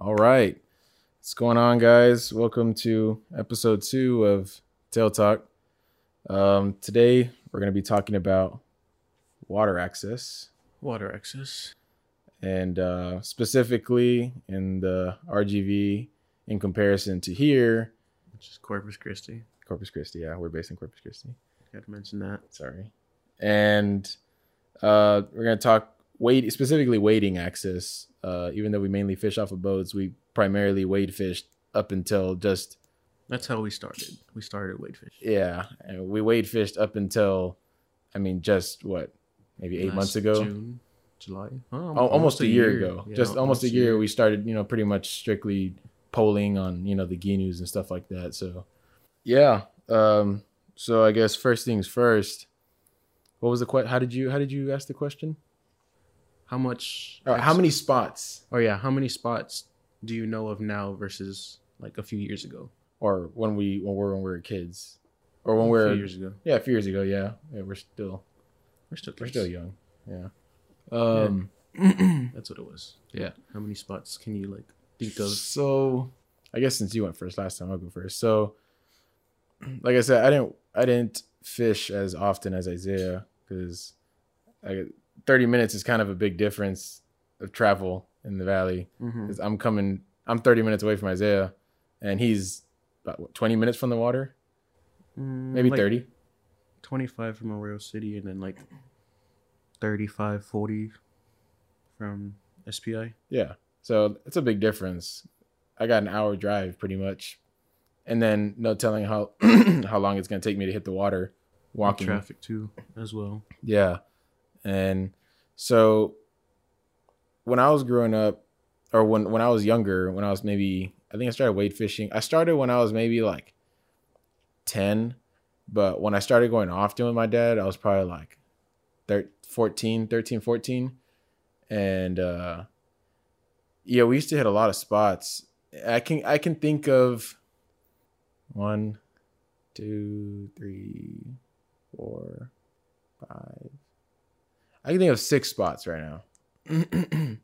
All right. What's going on, guys? Welcome to episode two of Tail Talk. Um, today, we're going to be talking about water access Water access. and uh, specifically in the RGV in comparison to here, Which is Corpus Christi. Corpus Christi. Yeah, we're based in Corpus Christi. Got to mention that. Sorry. And uh, we're going to talk wade specifically wading access. Uh, even though we mainly fish off of boats, we primarily wade fished up until just That's how we started. We started wade fish. yeah, and we wade fished up until, I mean, just what, maybe eight Last months ago, June, July. Oh, Al- almost, a year, ago, Yeah, just almost a year, we started, you know, pretty much strictly poling on, you know, the Gheenoes and stuff like that. So, yeah. Um. So I guess first things first. What was the question? How did you How did you ask the question? How much? Or how many spots? Oh yeah, how many spots do you know of now versus like a few years ago? Or when we when we're when we were kids, or when a we're few years ago. yeah, a few years ago. Yeah, yeah, we're still We're still we're still young. Yeah. Um. That's what it was. Yeah. How many spots can you like think of? So, I guess since you went first last time, I'll go first. So, like I said, I didn't I didn't fish as often as Isaiah because thirty minutes is kind of a big difference of travel in the valley. Mm-hmm. 'Cause I'm coming, I'm thirty minutes away from Isaiah, and he's about what, twenty minutes from the water, maybe thirty. 25 from Arroyo City and then like 35, 40 from SPI. Yeah, so it's a big difference. I got an hour drive pretty much, and then no telling how how long it's gonna take me to hit the water walking. Traffic too, as well. Yeah. And so when I was growing up, or when, when I was younger, when I was maybe, I think I started wade fishing. I started when I was maybe like 10, but when I started going often with my dad, I was probably like thir- 14, 13, 14. And, uh, yeah, we used to hit a lot of spots. I can, I can think of one, two, three, four, five. I can think of six spots right now.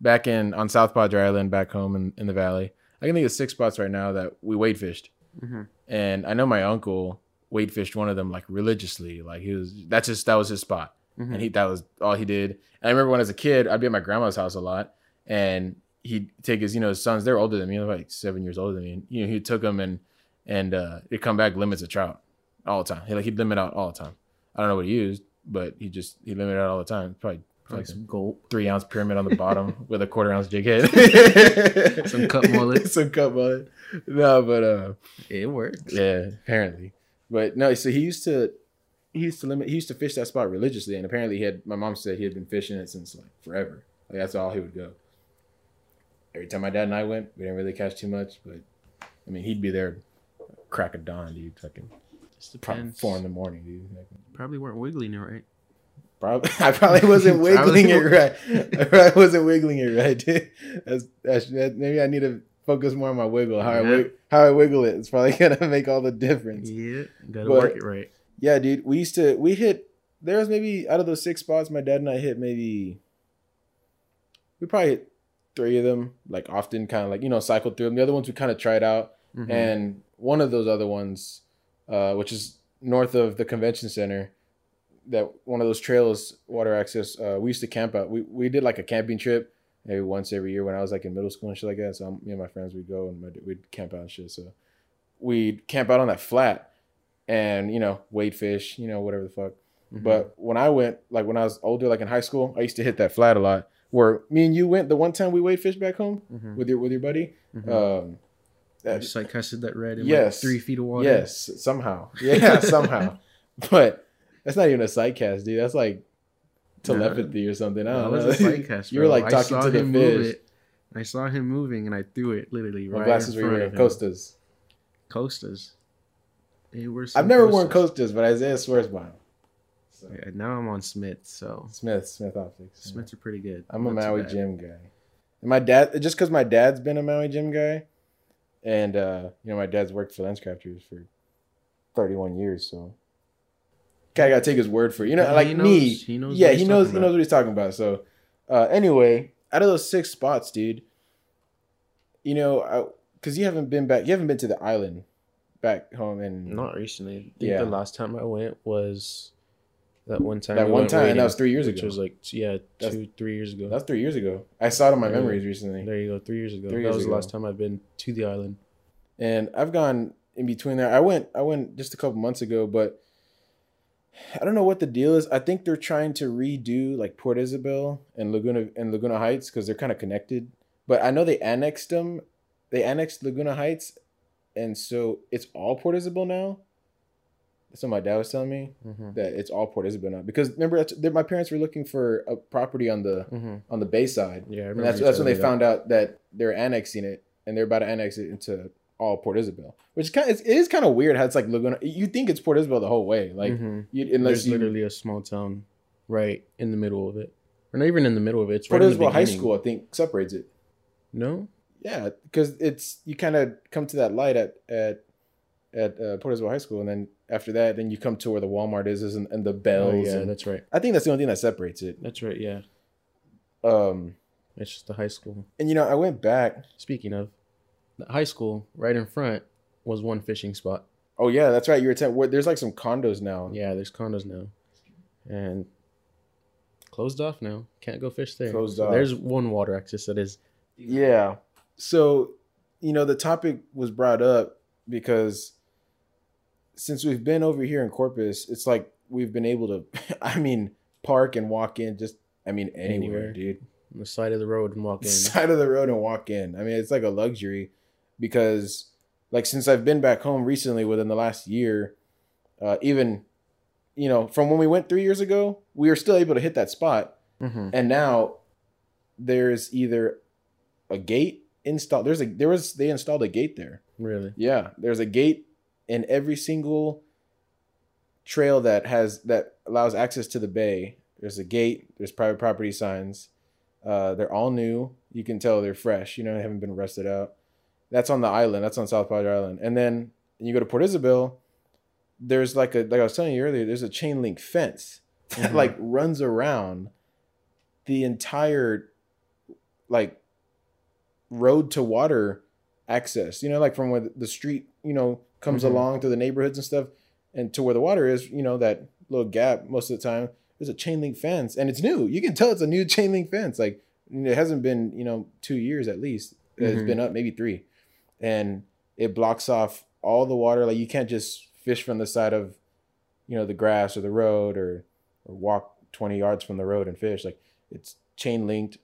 back in on South Padre Island, back home in, in the valley. I can think of six spots right now that we wade fished. Mm-hmm. And I know my uncle wade fished one of them like religiously. Like he was that's just that was his spot. Mm-hmm. And he that was all he did. And I remember when as a kid, I'd be at my grandma's house a lot and he'd take his, you know, his sons, they're older than me, like seven years older than me. And, you know, he took them and and uh he'd come back limits of trout all the time. He like he'd limit out all the time. I don't know what he used, but he just he limited out all the time. Probably Probably like some gold. three ounce pyramid on the bottom with a quarter ounce jig head. Some cut mullet. Some cut mullet. No, but uh It works. yeah, apparently. But no, so he used to he used to limit he used to fish that spot religiously and apparently he had my mom said he had been fishing it since like forever. Like that's all he would go. Every time my dad and I went, we didn't really catch too much, but I mean he'd be there crack of dawn, dude. Fucking Just probably depends. four in the morning, dude. Probably weren't wiggling it right. Probably, I probably wasn't wiggling it right. I probably wasn't wiggling it right. dude. That's, that's that, maybe I need to focus more on my wiggle. How I Yeah. wig, how I wiggle it. It's probably gonna make all the difference. Yeah. Gotta But- work it right. Yeah, dude. We used to we hit. There was maybe out of those six spots, my dad and I hit maybe. We probably hit three of them, like often, kind of like you know, cycled through them. The other ones we kind of tried out, Mhm. and one of those other ones, uh, which is north of the convention center, that one of those trails, water access. Uh, we used to camp out. We we did like a camping trip maybe once every year when I was like in middle school and shit like that. So me and my friends would go and we'd- we'd camp out and shit. So we'd camp out on that flat, and you know wade fish, you know whatever the fuck. Mhm. But when I went, like when I was older, like in high school, I used to hit that flat a lot. Where me and you went the one time we wade fish back home Mhm. with your with your buddy. Mhm. Um, that- just like casted that red in Yes. like three feet of water. Yes, somehow. Yeah, somehow. But that's not even a sight cast, dude. That's like telepathy or something. I don't was know. a sight cast. you were like talking to the him fish. I saw him moving and I threw it literally My right. glasses in were front wearing of him. Costas. Costas. Hey, where's I've never worn Costas? Costas, but Isaiah swears by them. So, Yeah, now I'm on Smith, so Smith, Smith Optics. Smiths are pretty good. I'm a Not too Maui bad. Jim guy. And my dad, just because my dad's been a Maui Jim guy, and uh, you know my dad's worked for Lenscrafters for 31 years, so kind of gotta take his word for it. You know, Yeah, like he me. knows- he knows yeah, he knows. He knows what he's talking about. So, uh, anyway, out of those six spots, dude, you know, because you haven't been back, you haven't been to the island back home, and Not recently. Yeah. the last time I went was that one time. that we one time, and raiding, that was three years which ago. was like yeah, That's- two, three years ago. That's three years ago. I saw it in my memories recently, There you go, three years ago. Three that years was ago. the last time I've been to the island. and I've gone in between there. I went, I went just a couple months ago, but I don't know what the deal is. I think they're trying to redo like Port Isabel and Laguna and Laguna Heights because they're kind of connected. But I know they annexed them. They annexed Laguna Heights, and so it's all Port Isabel now. What my dad was telling me Mm-hmm. that it's all Port Isabel now. Because remember, that's, my parents were looking for a property on the Mm-hmm. on the bay side, Yeah, and that's that's when they that. found out that they're annexing it, and they're about to annex it into all Port Isabel, which kind of, it is kind of weird how it's like Laguna. You think it's Port Isabel the whole way, like Mhm. you, unless There's you literally a small town right in the middle of it, or not even in the middle of it. It's Port right Isabel High. School, I think, separates it. No, Yeah, because it's you kind of come to that light at at at uh, Port Isabel High School, and then after that, then you come to where the Walmart is, and, and the oh yeah, and- that's right. I think that's the only thing that separates it. That's right. Yeah, Um, it's just the high school. and you know, I went back. Speaking of the high school, right in front was one fishing spot. Oh yeah, that's right. You were. There's like some condos now. Yeah, there's condos now, and closed off now. Can't go fish there. Closed So off. There's one water access that is. Yeah. So, you know, the topic was brought up because since we've been over here in Corpus, it's like we've been able to, I mean, park and walk in just, I mean, anywhere, Anywhere. dude. on the side of the road and walk in. Side of the road and walk in. I mean, it's like a luxury because, like, since I've been back home recently within the last year, uh, even, you know, from when we went three years ago, we were still able to hit that spot. Mm-hmm. and now there's either a gate installed there's a there was they installed a gate there Really? yeah there's a gate in every single trail that has that allows access to the bay there's a gate there's private property signs. Uh they're all new. You can tell they're fresh you know they haven't been rusted out. That's on the island. That's on south padre island. And then you go to port isabel there's like a like i was telling you earlier there's a chain link fence that Mhm. like runs around the entire like road to water access you know like from where the street you know comes Mhm. along through the neighborhoods and stuff and to where the water is you know that little gap most of the time there's a chain link fence and it's new. You can tell it's a new chain link fence. Like it hasn't been you know two years at least. It's Mhm. been up maybe three. And it blocks off all the water. Like you can't just fish from the side of you know the grass or the road or or walk 20 yards from the road and fish. Like it's chain linked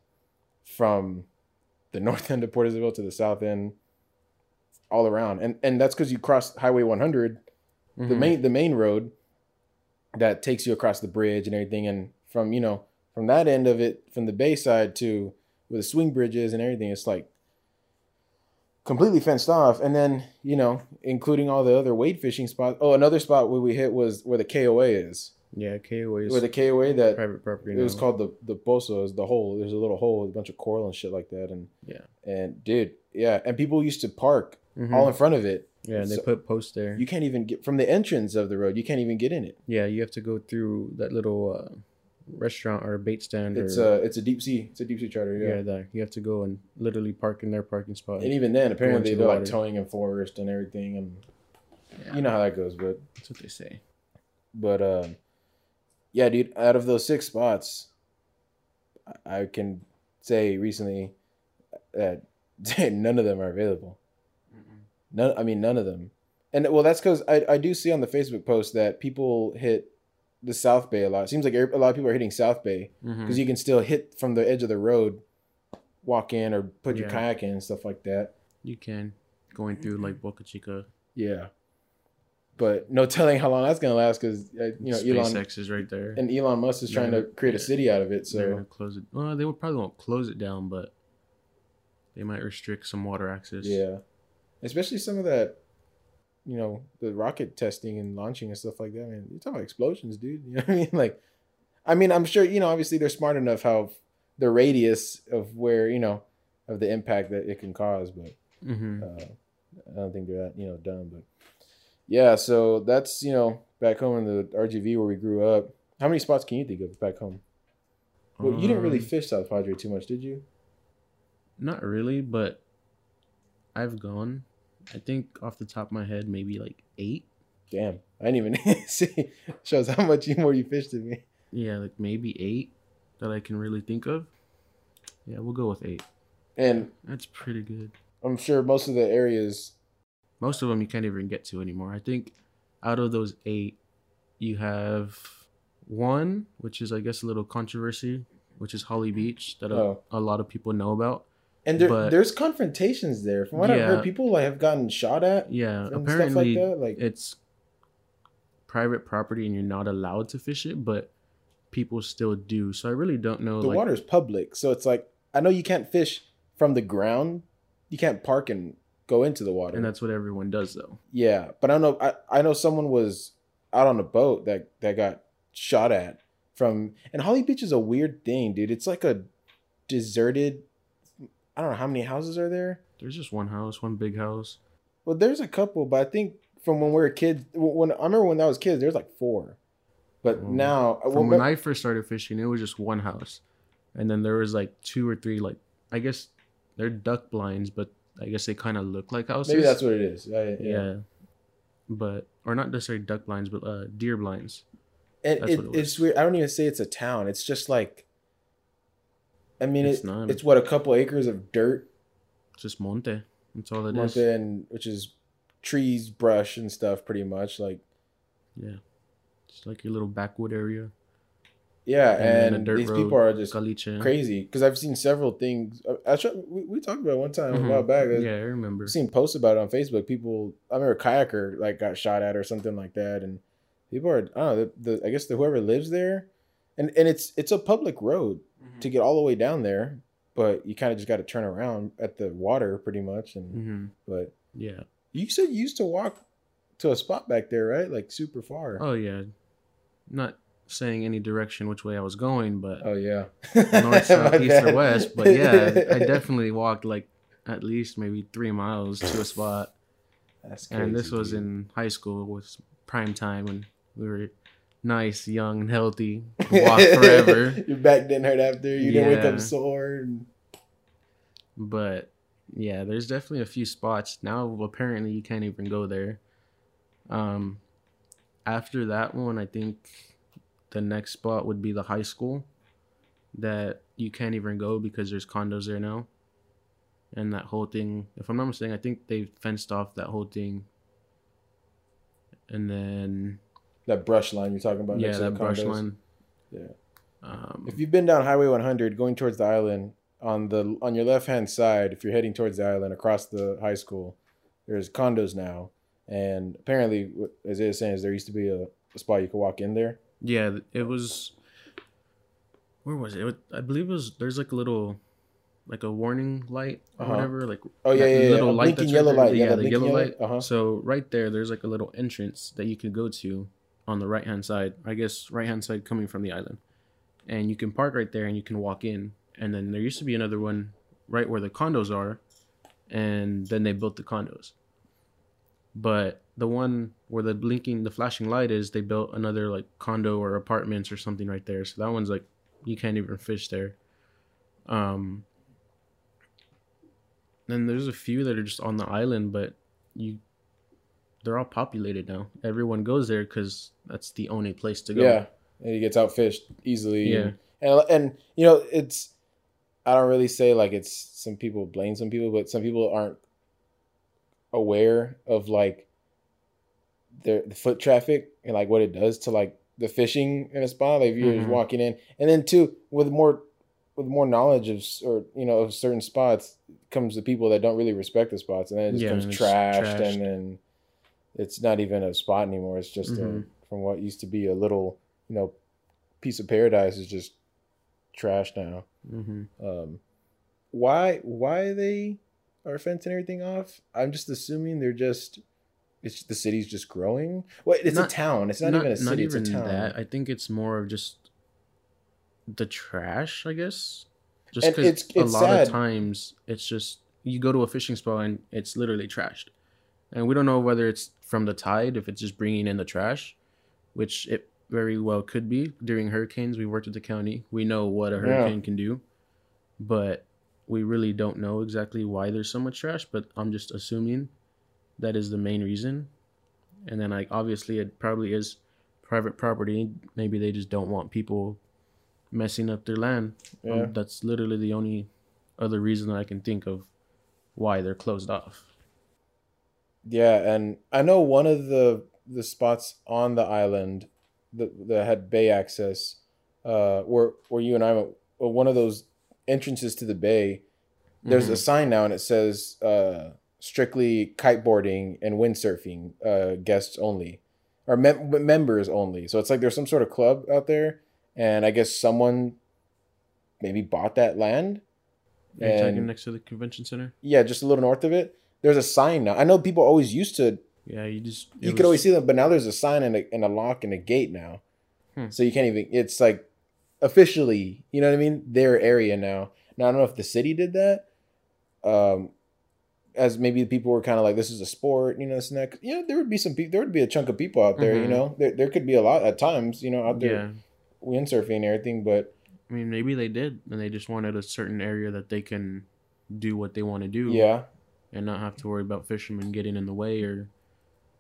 from the north end of Port Isabel to the south end all around. And and that's because you cross highway 100 the Mhm. main the main road that takes you across the bridge and everything. And from you know from that end of it from the bay side to where the swing bridges and everything it's like completely fenced off. And then you know including all the other wade fishing spots. Oh another spot where we hit was where the koa is. Yeah, KOA is where the koa that private property. it was called the the pozo is the hole. There's a little hole with a bunch of coral and shit like that. And Yeah. and dude yeah. And people used to park Mhm. all in front of it yeah, and they put posts there. you can't even get from the entrance of the road you can't even get in it yeah, you have to go through that little uh, restaurant or bait stand. It's or, a it's a deep sea. It's a deep sea charter. yeah. Yeah. there. You have to go and literally park in their parking spot. And even then, apparently they're the like towing in forest and everything, and Yeah. you know how that goes. But That's what they say. but uh, yeah, dude. Out of those six spots, I can say recently that none of them are available. None. I mean, none of them. And well, that's because I I do see on the Facebook post that people hit the South Bay a lot. It seems like a lot of people are hitting South Bay because you can still hit from the edge of the road, walk in or put your Yeah. kayak in and stuff like that. You can going through like Boca Chica. Yeah, but no telling how long that's gonna last because uh, you know Elon SpaceX is right there. and Elon Musk is trying to Yeah. create a city out of it. they're So gonna close it. Well, they would probably won't close it down, but they might restrict some water access. yeah, especially some of that, you know, the rocket testing and launching and stuff like that. Man, you're talking about explosions, dude. You know what I mean? Like, I mean, I'm sure you know. Obviously, they're smart enough how the radius of where you know of the impact that it can cause, but hmm uh, I don't think they're that you know dumb, but yeah. So that's you know back home in the RGV where we grew up. How many spots can you think of back home? Well, you didn't really Um, fish South Padre too much, did you? Not really, but I've gone. I think off the top of my head, maybe like eight. Damn, I didn't even see. Shows how much more you fished than me. Yeah, like maybe eight that I can really think of. Yeah, we'll go with eight. And That's pretty good. I'm sure most of the areas. Most of them you can't even get to anymore. I think out of those eight, you have one, which is I guess a little controversy, which is Holly Beach that a, Oh. a lot of people know about. And there, But- there's confrontations there. From what I've heard, people like have gotten shot at Yeah, and apparently stuff like that. Like it's private property and you're not allowed to fish it, but people still do. So I really don't know. the like, water's public, so it's like I know you can't fish from the ground. You can't park and go into the water. and that's what everyone does though. yeah, but I don't know. I, I know someone was out on a boat that that got shot at from. And Holly Beach is a weird thing, dude. It's like a deserted. I don't know how many houses are there. There's just one house, one big house. Well, there's a couple, but I think from when we were kids, when I remember when I was kids, there's like four. But now, From when I first started fishing, it was just one house, and then there was like two or three. Like I guess they're duck blinds, but I guess they kind of look like houses. maybe that's what it is. I- yeah. But or not necessarily duck blinds, but uh, deer blinds. And it, it it's weird. I don't even say it's a town. It's just like, I mean, It's it's not. it's what a couple acres of dirt, It's just monte. That's all it is. monte, and which is trees, brush, and stuff. Pretty much like Yeah, it's like your little backwood area. yeah. And And, these road, people are just Caliche. crazy because I've seen several things. I, I try, we, we talked about it one time a Mhm. while back. Yeah, I remember. I've seen posts about it on Facebook. People, I remember a kayaker like got shot at or something like that, and people are, I don't know, the, the I guess the whoever lives there, and and it's it's a public road Mm-hmm. to get all the way down there, but you kind of just got to turn around at the water pretty much, and hmm but Yeah. you said you used to walk to a spot back there, right? Like super far. Oh yeah. Not saying any direction which way I was going, but Oh, yeah, north, south, east, or west. But yeah, I definitely walked like at least maybe three miles to a spot. That's crazy, and this was dude. in high school, was prime time when we were nice, young, and healthy, walk forever. Your back didn't hurt after. You didn't wake Yeah. up sore. And... But yeah, there's definitely a few spots now. Apparently, you can't even go there. Um, after that one, I think the next spot would be the high school that you can't even go because there's condos there now. And that whole thing, if I'm not mistaken, I think they fenced off that whole thing. And then That brush line you're talking about. yeah, next to that the brush line. Yeah. Um, If you've been down Highway 100 going towards the island, on the on your left hand side, if you're heading towards the island across the high school, there's condos now, and apparently, what Isaiah is saying is there used to be a, a spot you could walk in there. Yeah, it was. Where was it? It wa- I believe it was. There's like a little, like a warning light or Uh-huh. whatever. Like Oh yeah, yeah, yeah. little a light blinking yellow right light. Yeah, Yeah, the yellow yellow light. Uh huh. So right there, there's like a little entrance that you could go to on the right hand side. I guess right hand side coming from the island, and you can park right there and you can walk in. And then there used to be another one right where the condos are, and then they built the condos. But the one where the blinking, the flashing light is, they built another like condo or apartments or something right there. So that one's like you can't even fish there. Um. Then there's a few that are just on the island, but you they're all populated now. Everyone goes there because that's the only place to go. Yeah, and he gets outfished easily. Yeah. and, and and you know it's. I don't really say like it's some people blame some people, but some people aren't aware of like their the foot traffic and like what it does to like the fishing in a spot. Like if you're just Mhm. walking in, and then too with more with more knowledge of or you know of certain spots comes the people that don't really respect the spots, and then it just Yeah, comes trashed, trashed. and then it's not even a spot anymore. It's just Mhm. a, from what used to be a little you know piece of paradise is just trash now. hmm Um, why why they are fencing everything off? I'm just assuming they're just it's the city's just growing. Wait, it's Not- a town. It's not, even a city. it's a town. that. I think it's more of just the trash, I guess. Just because it's- a lot sad. of times it's just you go to a fishing spot and it's literally trashed, and we don't know whether it's from the tide, if it's just bringing in the trash, which it very well could be. During hurricanes, we worked at the county. We know what a Yeah. hurricane can do, but we really don't know exactly why there's so much trash, but I'm just assuming that is the main reason. And then like obviously it probably is private property. Maybe they just don't want people messing up their land. Um, Yeah. that's literally the only other reason that I can think of why they're closed off. Yeah, and I know one of the the spots on the island that, that had bay access, uh, where where you and I went, well, one of those entrances to the bay. There's a Mhm. sign now, and it says uh, strictly kiteboarding and windsurfing uh, guests only, or mem- members only. So it's like there's some sort of club out there, and I guess someone maybe bought that land. Are you talking and- next to the convention center? Yeah, just a little north of it. There's a sign now. I know people always used to Yeah, you just you was- could always see them, but now there's a sign and a, and a lock and a gate now. Hmm. So you can't even, it's like officially, you know what I mean? Their area now. Now, I don't know if the city did that. Um, as maybe people were kind of like, this is a sport, you know, this and that. You know, there would be some people, there would be a chunk of people out there, you Mhm. know, there, there could be a lot at times, you know, out there Yeah, windsurfing and everything, but I mean maybe they did, and they just wanted a certain area that they can do what they want to do. yeah, and not have to worry about fishermen getting in the way or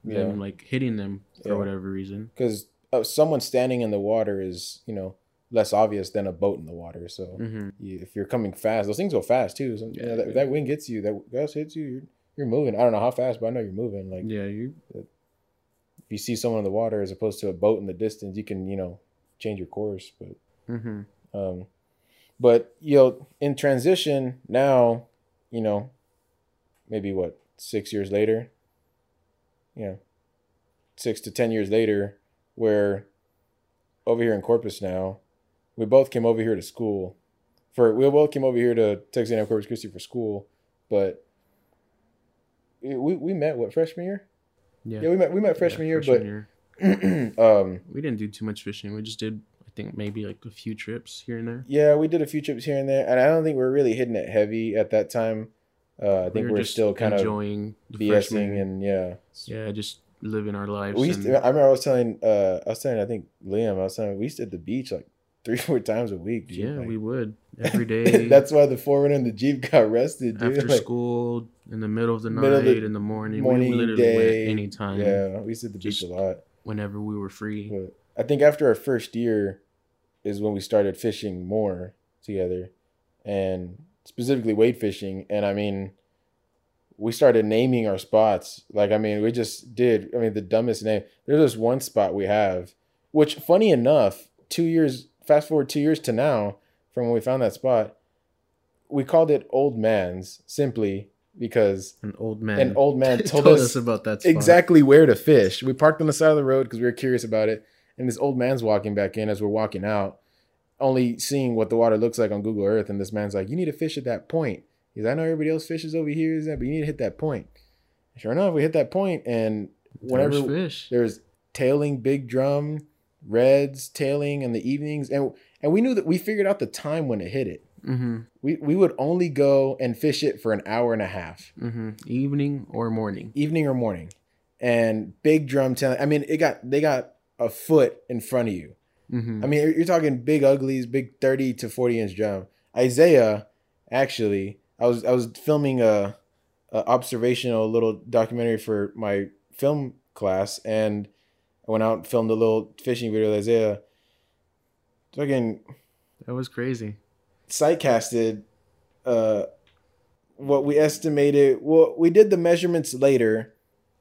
yeah. them like hitting them for Yeah. whatever reason. Because uh, someone standing in the water is, you know, less obvious than a boat in the water. So, hmm you, if you're coming fast, those things go fast too. So, you know, that, yeah. that wind gets you, that gust hits you, you're, you're moving. I don't know how fast, but I know you're moving. Like Yeah, you. if you see someone in the water as opposed to a boat in the distance, you can, you know, change your course. But, hmm um, but you know, in transition now, you know, maybe what six years later, you know, six to ten years later, where over here in Corpus now, we both came over here to school. For we both came over here to Texas A&M Corpus Christi for school, but we we met what freshman year? Yeah. Yeah, we met we met Yeah, freshman year, freshman year. but um, we didn't do too much fishing. We just did, I think, maybe like a few trips here and there. Yeah, we did a few trips here and there, and I don't think we are really hitting it heavy at that time. Uh, I think we were are still kind of enjoying the BSing and yeah. yeah, just living our lives. We used to, I remember I was telling uh I was telling I think Liam I was telling we used to hit the beach like three four times a week. Dude. yeah, Like, we would every day. that's why the 4Runner and the jeep got arrested, dude. after Like, school, in the middle of the night, of the in the morning. morning, we literally day, went anytime, Yeah, we used to the beach a lot. whenever we were free. But I think after our first year is when we started fishing more together, and specifically wade fishing. And I mean, we started naming our spots. Like I mean, we just did. I mean, the dumbest name. There's this one spot we have, which funny enough, two years fast forward two years to now from when we found that spot, we called it Old Man's simply because An old man. an old man told, told us us about that spot. exactly where to fish. We parked on the side of the road because we were curious about it. And this old man's walking back in as we're walking out, only seeing what the water looks like on Google Earth. And this man's like, You need to fish at that point. He's I know everybody else fishes over here, is that, but you need to hit that point. Sure enough, we hit that point, and whenever There's fish. there's tailing big drum, reds tailing in the evenings, and and we knew that we figured out the time when it hit it. Mm-hmm. We we would only go and fish it for an hour and a half Mm-hmm. Evening or morning. evening or morning, and big drum tailing. I mean, it got they got a foot in front of you. Mm-hmm. I mean, you're, talking big uglies, big thirty to forty inch drum. Isaiah, actually, I was I was filming a, a observational little documentary for my film class, and I went out and filmed a little fishing video with Isaiah. Fucking that was crazy. sight casted uh what we estimated well we did the measurements later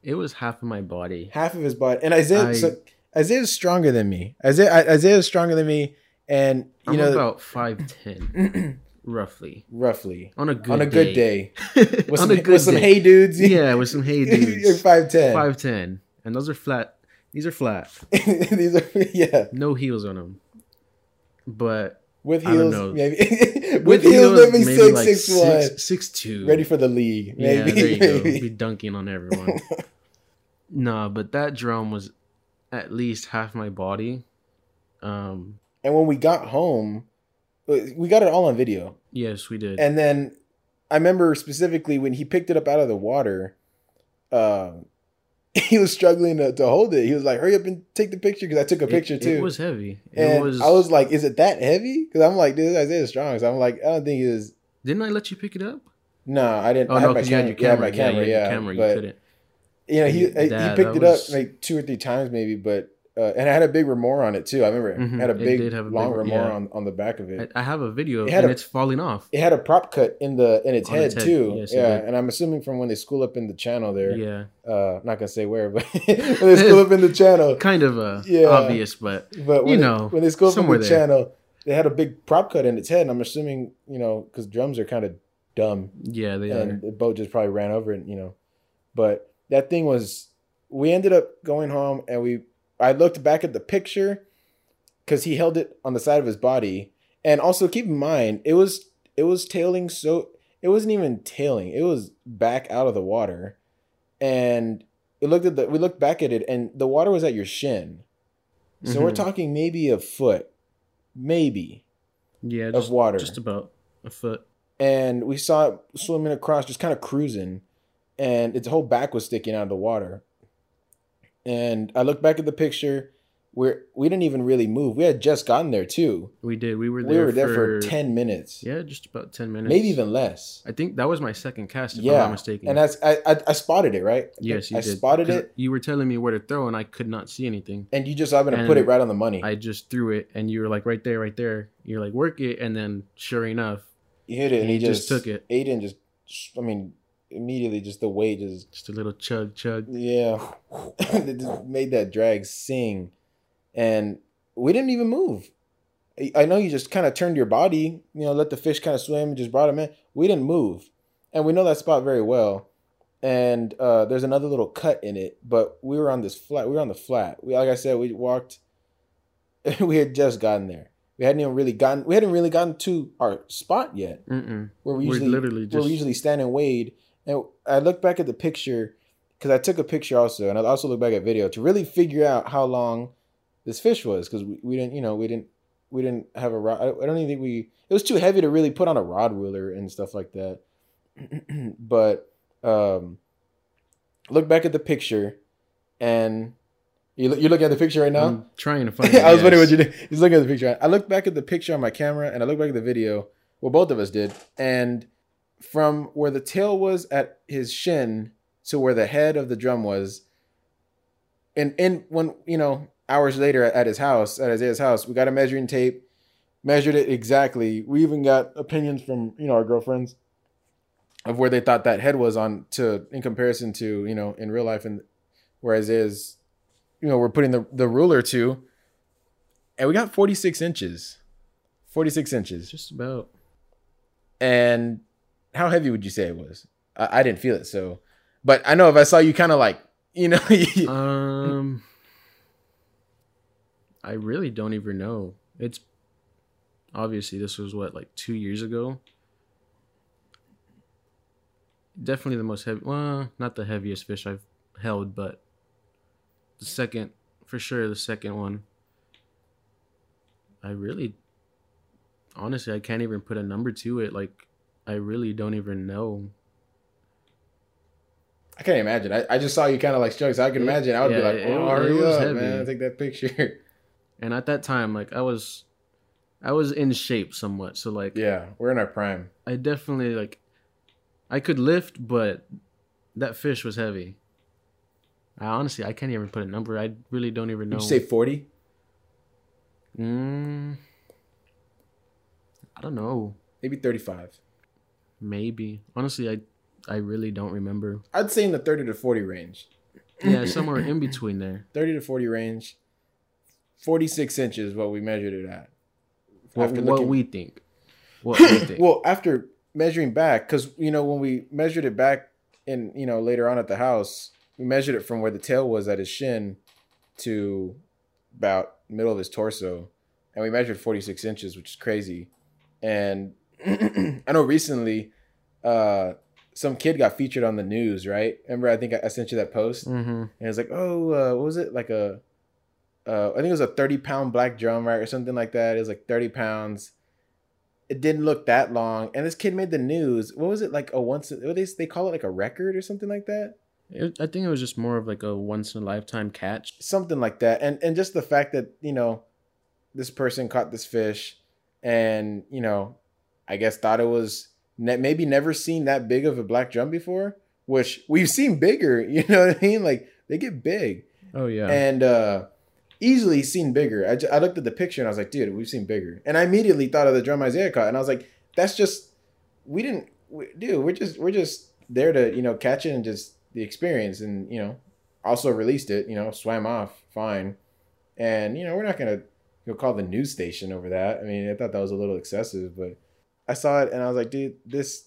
It was half of my body. half of his body. And Isaiah, I- so Isaiah's stronger than me. Isaiah, I- Isaiah's stronger than me, and you I'm know, about five ten, roughly. roughly On a good on a good day, with on some, a with good some hey dudes. yeah, with some hey dudes. you're five ten. Five ten, and those are flat. These are flat. These are yeah, No heels on them. But with heels maybe. with, heels, maybe six six one, six, six two. ready for the league. Yeah, Maybe, there you go. Be dunking on everyone. nah, but that drum was at least half my body. Um, And when we got home, uh, we got it all on video. yes, we did. And then I remember specifically when he picked it up out of the water, um, he was struggling to, to hold it. He was like, "Hurry up and take the picture," because I took a It- picture too. it, was heavy. It and was. I was like, "Is it that heavy?" Because I'm like, "This Isaiah strong." So I'm like, I don't think he was Didn't I let you pick it up? No, I didn't. Oh I no, because you had camera. your Yeah, camera. my camera. yeah, you Yeah, camera. You but couldn't. You know, he Yeah, he picked it up was- like two or three times maybe, but uh, and I had a big remora on it too. I remember it Mhm, had a big a long remora yeah. on, on the back of it. I, I have a video It had and a- it's falling off. it had a prop cut in the in its head its head. too. Yes, yeah, and I'm assuming from when they school up in the channel there. Yeah, Uh, not gonna say where, but when they school up in the channel. kind of uh, Yeah. obvious, but But You they- know, when they school up in the there. channel, they had a big prop cut in its head, and I'm assuming you know because drums are kind of dumb, yeah, they are. and the boat just probably ran over it, you know. But that thing was, we ended up going home, and we I looked back at the picture because he held it on the side of his body, and also keep in mind it was it was tailing so it wasn't even tailing, it was back out of the water, and it looked at the we looked back at it, and the water was at your shin, so we're Mhm. talking maybe a foot, maybe Yeah, of just, water. just about a foot. and we saw it swimming across, just kind of cruising, and its whole back was sticking out of the water. And I looked back at the picture where we didn't even really move. We had just gotten there too. We did. We were there. We were there for, for ten minutes, Yeah, just about ten minutes. maybe even less. I think that was my second cast, if I'm Yeah, not mistaken. and that's I, I I spotted it right. Yes, you I did. spotted it, You were telling me where to throw, and I could not see anything. and you just happened to put it right on the money. I just threw it, and you were like, right there, right there. You're like, work it, and then sure enough, he hit it, and he he just just, took it. Aiden just, I mean, immediately just the weight just just a little chug, chug. Yeah. it just made that drag sing. And we didn't even move. I- I know you just kind of turned your body, you know, let the fish kind of swim, just brought him in. We didn't move. And we know that spot very well. And uh, there's another little cut in it, but we were on this flat. We were on the flat. We, like I said, we walked. we had just gotten there. We hadn't even really gotten. We hadn't really gotten to our spot yet Mm-mm. where we usually, We're literally where just we usually stand and wade. And I look back at the picture because I took a picture also, and I also look back at video to really figure out how long this fish was because we, we didn't, you know, we didn't we didn't have a rod. I, don't even think we. It was too heavy to really put on a rod ruler and stuff like that. but um, look back at the picture, and you look- you're looking at the picture right now. I'm trying to find. It. I was wondering what you did. He's looking at the picture. I looked back at the picture on my camera and I looked back at the video. Well, both of us did. And from where the tail was at his shin to where the head of the drum was, and and when you know hours later at his house, at Isaiah's house, we got a measuring tape, measured it exactly. We even got opinions from you know our girlfriends of where they thought that head was on to in comparison to you know in real life and where Isaiah's you know, we're putting the, the ruler to, and we got 46 inches. 46 inches. Just about. And how heavy would you say it was? I, I didn't feel it, so. But I know if I saw you kind of like, you know, Um, I really don't even know. It's obviously this was what like two years ago. Definitely the most heavy. Well, not the heaviest fish I've held, but the second, for sure, the second one. I really, honestly, I can't even put a number to it. Like, I really don't even know. I can't imagine. I, I just saw you kind of like struggling. So I can Yeah, imagine. I would be like, it- oh, it hurry up, heavy. man. Take that picture. And at that time, like I was, I was in shape somewhat. So like, yeah, we're in our prime. I definitely like I could lift, but that fish was heavy. I honestly I can't even put a number. I really don't even know. Would you say 40? mm, I don't know. Maybe 35. Maybe. Honestly, I I really don't remember. I'd say in the 30 to 40 range. Yeah, somewhere in between there. 30 to 40 range. 46 inches what we measured it at. What, After what looking- we think. What we think. well, after measuring back, because you know when we measured it back in you know later on at the house, we measured it from where the tail was at his shin to about middle of his torso, and we measured 46 inches, which is crazy. And I know recently, uh, some kid got featured on the news, right? Remember, I think I, I sent you that post, mm-hmm. and it was like, oh, uh, what was it? Like a, uh, I think it was a 30 pound black drum, right? Or something like that. It was like 30 pounds. It didn't look that long. And this kid made the news. What was it? Like a once, what they, they call it like a record or something like that? It, I think it was just more of like a once in a lifetime catch. Something like that. And, and just the fact that, you know, this person caught this fish and, you know, I guess thought it was ne- maybe never seen that big of a black drum before, which we've seen bigger. You know what I mean? Like they get big Oh yeah. and uh easily seen bigger. I, looked at the picture and I was like, dude, we've seen bigger. And I immediately thought of the drum Isaiah caught, and I was like, that's just we didn't, we, dude. We're just we're just there to you know catch it and just the experience, and you know also released it. You know, swam off fine, and you know we're not gonna you know, call the news station over that. I mean, I thought that was a little excessive, but I saw it and I was like, dude, this.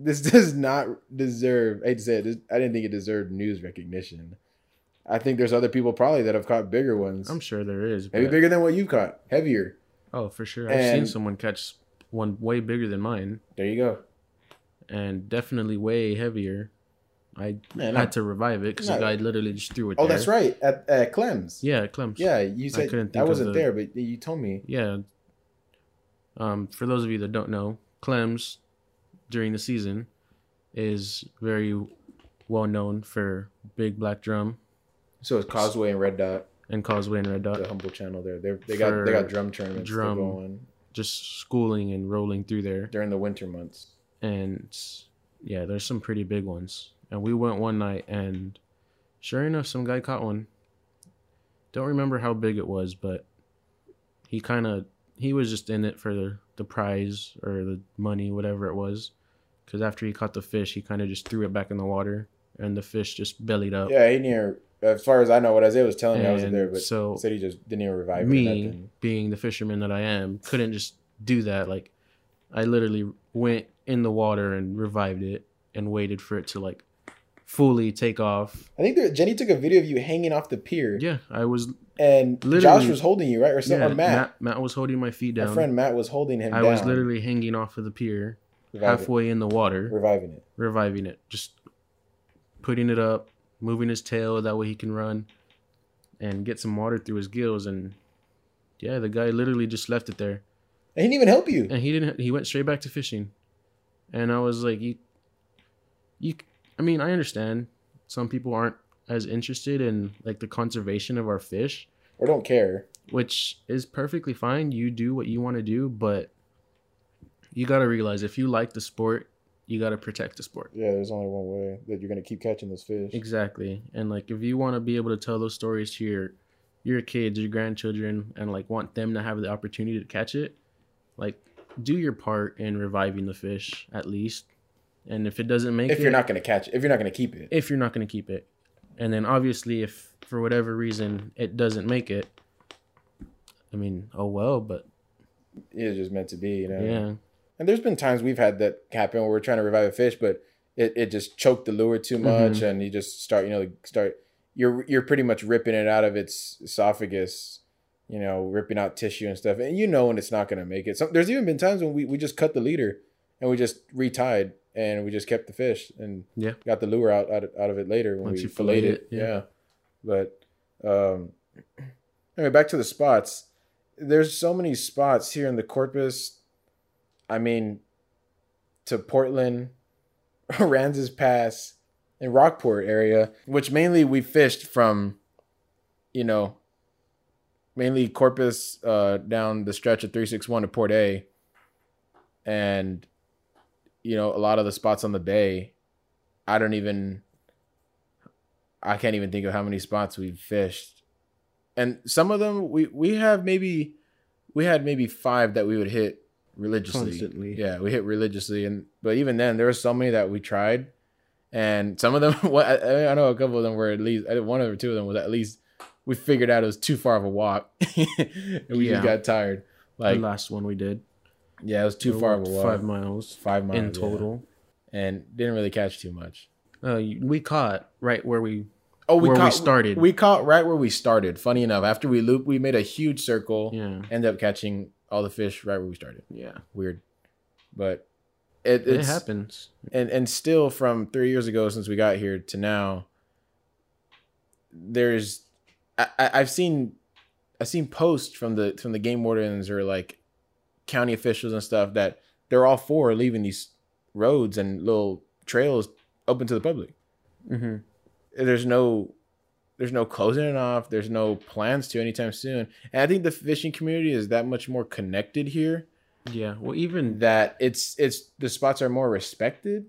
This does not deserve. I hate to say it. This, I didn't think it deserved news recognition. I think there's other people probably that have caught bigger ones. I'm sure there is. Maybe bigger than what you've caught. Heavier. Oh, for sure. I've seen someone catch one way bigger than mine, There you go. and definitely way heavier. I Man, had to revive it because the guy literally just threw it. oh, there. that's right. At, at Clem's. Yeah, Clem's. Yeah, you said couldn't think I wasn't the- there, but you told me. Yeah. Um, for those of you that don't know, Clem's during the season is very well known for Big Black Drum So it's Causeway and Red Dot, and Causeway and Red Dot. the humble channel there. They they got they got drum tournaments drum. going Just schooling and rolling through there. during the winter months. and yeah, there's some pretty big ones. And we went one night, and sure enough, some guy caught one. Don't remember how big it was, but he kind of he was just in it for the the prize or the money, whatever it was. Because after he caught the fish, he kind of just threw it back in the water, and the fish just bellied up. Yeah, he near. As far as I know, what Isaiah was telling me, I wasn't there, but so said he just didn't even revive it. me being the fisherman that I am couldn't just do that. Like I literally went in the water and revived it and waited for it to like fully take off. I think there, Jenny took a video of you hanging off the pier, Yeah, I was and Josh was holding you, right? Or, some, yeah, or Matt, Matt. Matt was holding my feet down. my friend Matt was holding him I down. was literally hanging off of the pier, reviving, halfway in the water, reviving it. reviving it, just putting it up, moving his tail that way he can run and get some water through his gills and yeah, the guy literally just left it there. And he didn't even help you. and he didn't he went straight back to fishing and i was like you you i mean i understand some people aren't as interested in like the conservation of our fish. Or don't care. which is perfectly fine. You do what you want to do but you got to realize if you like the sport you got to protect the sport. Yeah, there's only one way that you're gonna keep catching those fish. exactly. And like if you want to be able to tell those stories to your your kids your grandchildren and like want them to have the opportunity to catch it like do your part in reviving the fish at least and if it doesn't make it, If it you're not gonna catch it, if you're not gonna keep it. if you're not going to keep it and then obviously if for whatever reason it doesn't make it i mean oh well but It's just meant to be, you know. yeah And there's been times we've had that happen where we're trying to revive a fish, but it, it just choked the lure too mm-hmm. much, and you just start, you know, start. You're you're pretty much ripping it out of its esophagus, you know, ripping out tissue and stuff, and you know when it's not gonna make it. So there's even been times when we, we just cut the leader, and we just retied, and we just kept the fish, and Yeah. got the lure out out of, out of it later when Once we filleted fillet it. it, Yeah. yeah. but um, anyway, back to the spots. There's so many spots here in the Corpus. I mean, to Portland, Aransas Pass, and Rockport area, which mainly we fished from, you know, mainly Corpus uh, down the stretch of 361 to Port A. And, you know, a lot of the spots on the bay, I don't even, I can't even think of how many spots we've fished. And some of them we, we have maybe, we had maybe five that we would hit religiously. Constantly. Yeah, we hit religiously, and but even then, there were so many that we tried, and some of them. I, know a couple of them were at least think one or two of them was at least we figured out it was too far of a walk, and we Yeah. just got tired. Like the last one we did yeah, it was too we far of a walk. five miles Five miles in yeah. total and didn't really catch too much. uh, we caught right where we Oh, we Where we caught, started. We caught right where we started. Funny enough, after we looped, we made a huge circle. yeah Ended up catching all the fish right where we started. yeah Weird, but it, it happens and and still from three years ago since we got here to now there's I, I- i've seen i've seen posts from the from the game wardens or like county officials and stuff that they're all for leaving these roads and little trails open to the public mm-hmm. there's no there's no closing it off there's no plans to anytime soon and i think the fishing community is that much more connected here Yeah. Well, even that it's it's the spots are more respected.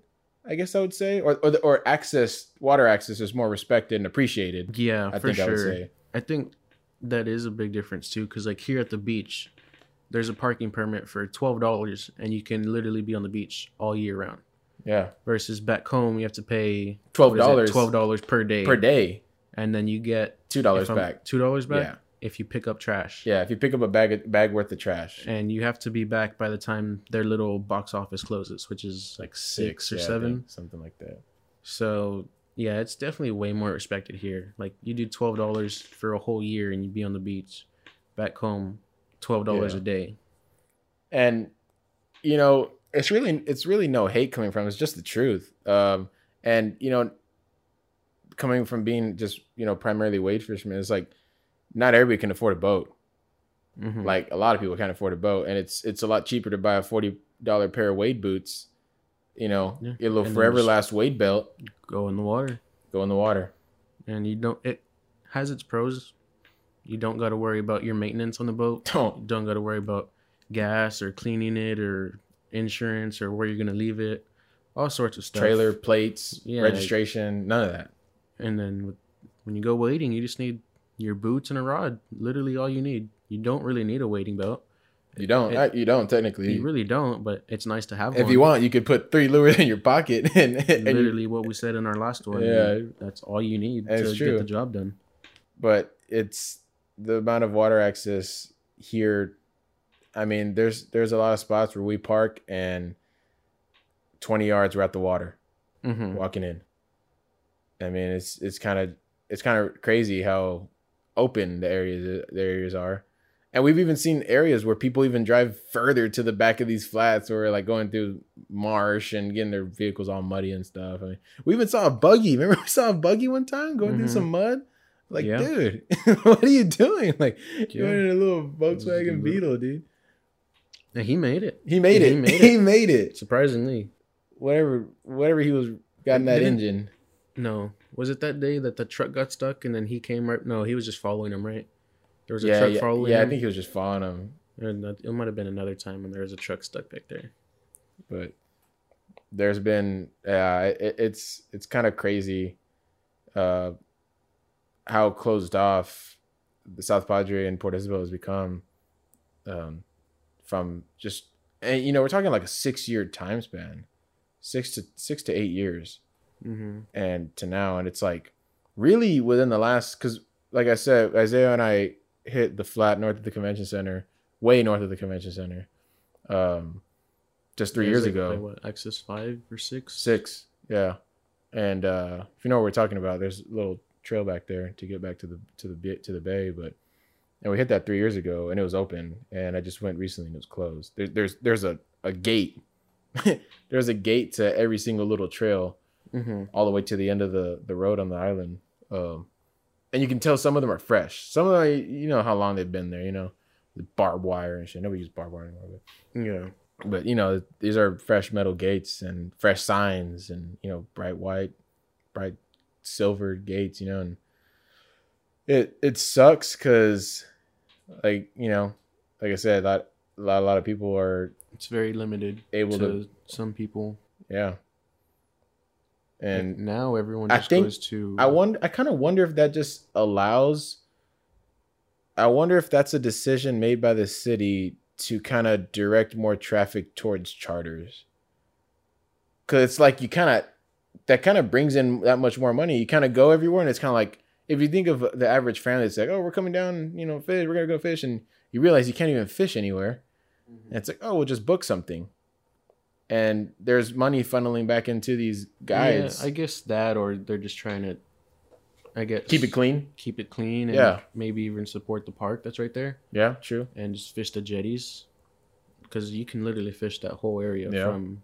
I guess I would say, or or, the, or access water access is more respected and appreciated. yeah, I for think I would sure. say. I think that is a big difference too, because like here at the beach, there's a parking permit for twelve dollars, and you can literally be on the beach all year round. Yeah, Versus back home, you have to pay twelve dollars twelve dollars per day per day, and then you get two dollars back. Two dollars back Yeah, if you pick up trash. yeah. If you pick up a bag bag worth of trash, And you have to be back by the time their little box office closes, which is like six, or yeah, seven. something like that. So yeah, it's definitely way more respected here. Like you do twelve dollars for a whole year and you'd be on the beach. Back home, twelve dollars Yeah. a day. and you know it's really it's really no hate coming from it's just the truth um and you know coming from being just you know primarily wade fishermen it's like not everybody can afford a boat Mhm. like a lot of people can't afford a boat and it's it's a lot cheaper to buy a 40 dollar pair of wade boots you know Yeah. your little forever last wade belt go in the water, go in the water and you don't. It has its pros. You don't got to worry about your maintenance on the boat. don't You don't got to worry about gas or cleaning it or insurance or where you're gonna leave it. All sorts of stuff. trailer plates Yeah. registration none of that And then with- when you go wading, you just need your boots and a rod. Literally all you need. You don't really need a wading belt. you don't It- you don't technically You really don't, but it's nice to have if one. you want you could put three lures in your pocket and, and Literally what we said in our last one. Yeah. That's all you need to get the job done. but it's the amount of water access here i mean there's there's a lot of spots where we park and 20 yards we're at the water Mm-hmm. walking in i mean it's it's kind of it's kind of crazy how open the areas the areas are and we've even seen areas where people even drive further to the back of these flats or like going through marsh and getting their vehicles all muddy and stuff. I mean, we even saw a buggy. Remember we saw a buggy one time going through Mhm. some mud? Like, Yeah. dude, what are you doing? Like, you're in a little Volkswagen Beetle, dude. And he made it. He made He it. made He made it. Surprisingly. Whatever, whatever he was got in that engine. No. Was it that day that the truck got stuck and then he came right? No, he was just following him, right? There was a Yeah, truck yeah, following yeah. I think he was just following him. And it might have been another time when there was a truck stuck back there. but there's been yeah it, it's it's kind of crazy uh how closed off the south padre and port isabel has become um from just and you know we're talking like a six year time span six to six to eight years Mm-hmm. and to now and it's like really within the last because like i said isaiah and i hit the flat north of the convention center way north of the convention center um just three years ago what, Access 5 or 6? Six, yeah. And uh, if you know what we're talking about, there's a little trail back there to get back to the to the to the bay. But and we hit that three years ago, and it was open. And I just went recently, and it was closed. There, there's there's a a gate. there's a gate to every single little trail, Mm-hmm. all the way to the end of the the road on the island. Um, and you can tell some of them are fresh. Some of them, you know how long they've been there. You know, the barbed wire and shit. Nobody uses barbed wire anymore. But Yeah. but you know these are fresh metal gates and fresh signs and you know bright white bright silver gates you know and it it sucks because like you know like i said that a lot, a lot of people are It's very limited able to to some people. yeah And and now everyone I think- goes to. i wonder i kind of wonder if that just allows i wonder if that's a decision made by the city to kind of direct more traffic towards charters because it's like you kind of that kind of brings in that much more money you kind of go everywhere and it's kind of like if you think of the average family it's like oh we're coming down you know fish we're gonna go fish and you realize you can't even fish anywhere and it's like oh we'll just book something and there's money funneling back into these guides Yeah, I guess that, or they're just trying to. I guess keep it clean keep it clean, and Yeah. maybe even support the park that's right there, yeah true and just fish the jetties, because you can literally fish that whole area Yeah. from.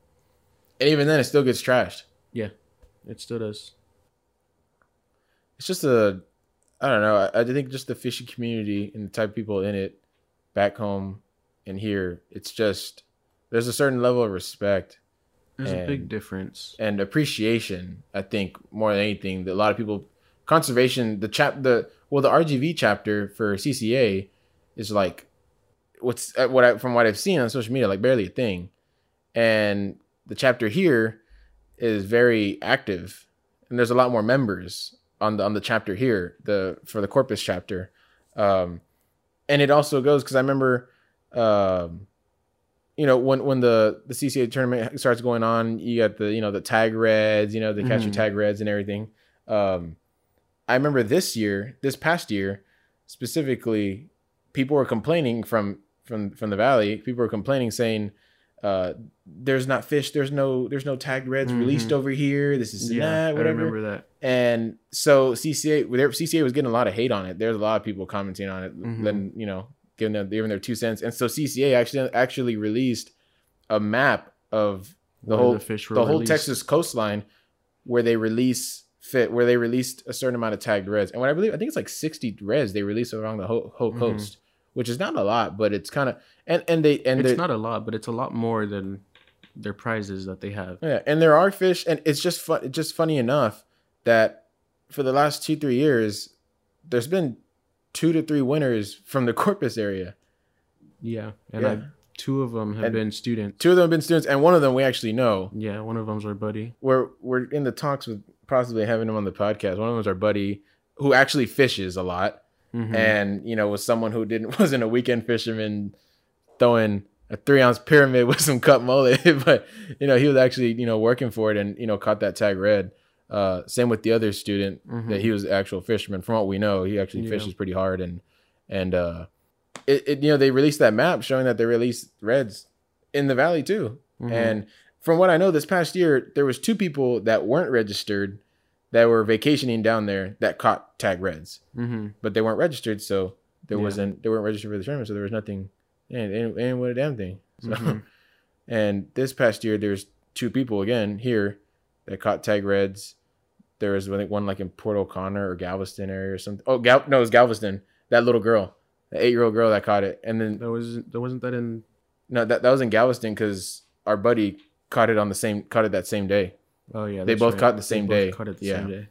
and even then it still gets trashed It still does. it's just a i don't know i, I think just the fishing community and the type of people in it back home and here it's just there's a certain level of respect There's a big difference. and appreciation i think more than anything that a lot of people conservation the chap the well the rgv chapter for cca is like what's uh, what I from what I've seen on social media, like barely a thing. And the chapter here is very active, and there's a lot more members on the on the chapter here, the for the Corpus chapter. Um, and it also goes because I remember, um, you know, when when the the CCA tournament starts going on, you got the you know the tag reds, you know, the catch your Mhm. tag reds and everything. Um, I remember this year, this past year, specifically, people were complaining from from from the valley. People were complaining, saying, uh, "There's not fish. There's no there's no tagged reds released Mhm. over here. This is yeah, that I remember that. And so CCA, CCA was getting a lot of hate on it. There's a lot of people commenting on it, Mhm. then you know, giving them giving their two cents. And so CCA actually actually released a map of the Where whole the fish the whole. Texas coastline where they release fit where they released a certain amount of tagged reds. And what I believe I think it's like 60 reds they release along the whole, whole Mhm. coast, which is not a lot, but it's kind of and and they and it's not a lot, but it's a lot more than their prizes that they have. Yeah, and there are fish, and it's just fun. It's just funny enough that for the last two three years, there's been two to three winners from the Corpus area. Yeah, and Yeah. I, two of them have And- been students. Two of them have been students, and one of them we actually know. Yeah, one of them's our buddy. We're we're in the talks with possibly having him on the podcast. One of them is our buddy who actually fishes a lot, Mhm. and you know was someone who didn't wasn't a weekend fisherman throwing a three ounce pyramid with some cut mullet, but you know he was actually you know working for it and you know caught that tag red. Uh, same with the other student Mhm. that he was actual fisherman. From what we know, he actually Yeah. fishes pretty hard and and uh, it, it you know they released that map showing that they released reds in the valley too. Mhm. And from what I know, this past year there was two people that weren't registered that were vacationing down there that caught tag reds Mhm. but they weren't registered, so there Yeah. wasn't they weren't registered for the tournament, so there was nothing. and they didn't win a damn thing. So, Mhm. and this past year, there's two people again here that caught tag reds. There was I think one like in Port O'Connor or Galveston area or something. Oh, Gal- no, it was Galveston. That little girl, the eight year old girl that caught it, and then that was that wasn't that in. no, that that was in Galveston because our buddy caught it on the same caught it that same day. Oh yeah, They both right. caught the same day. Caught it the Yeah. same day.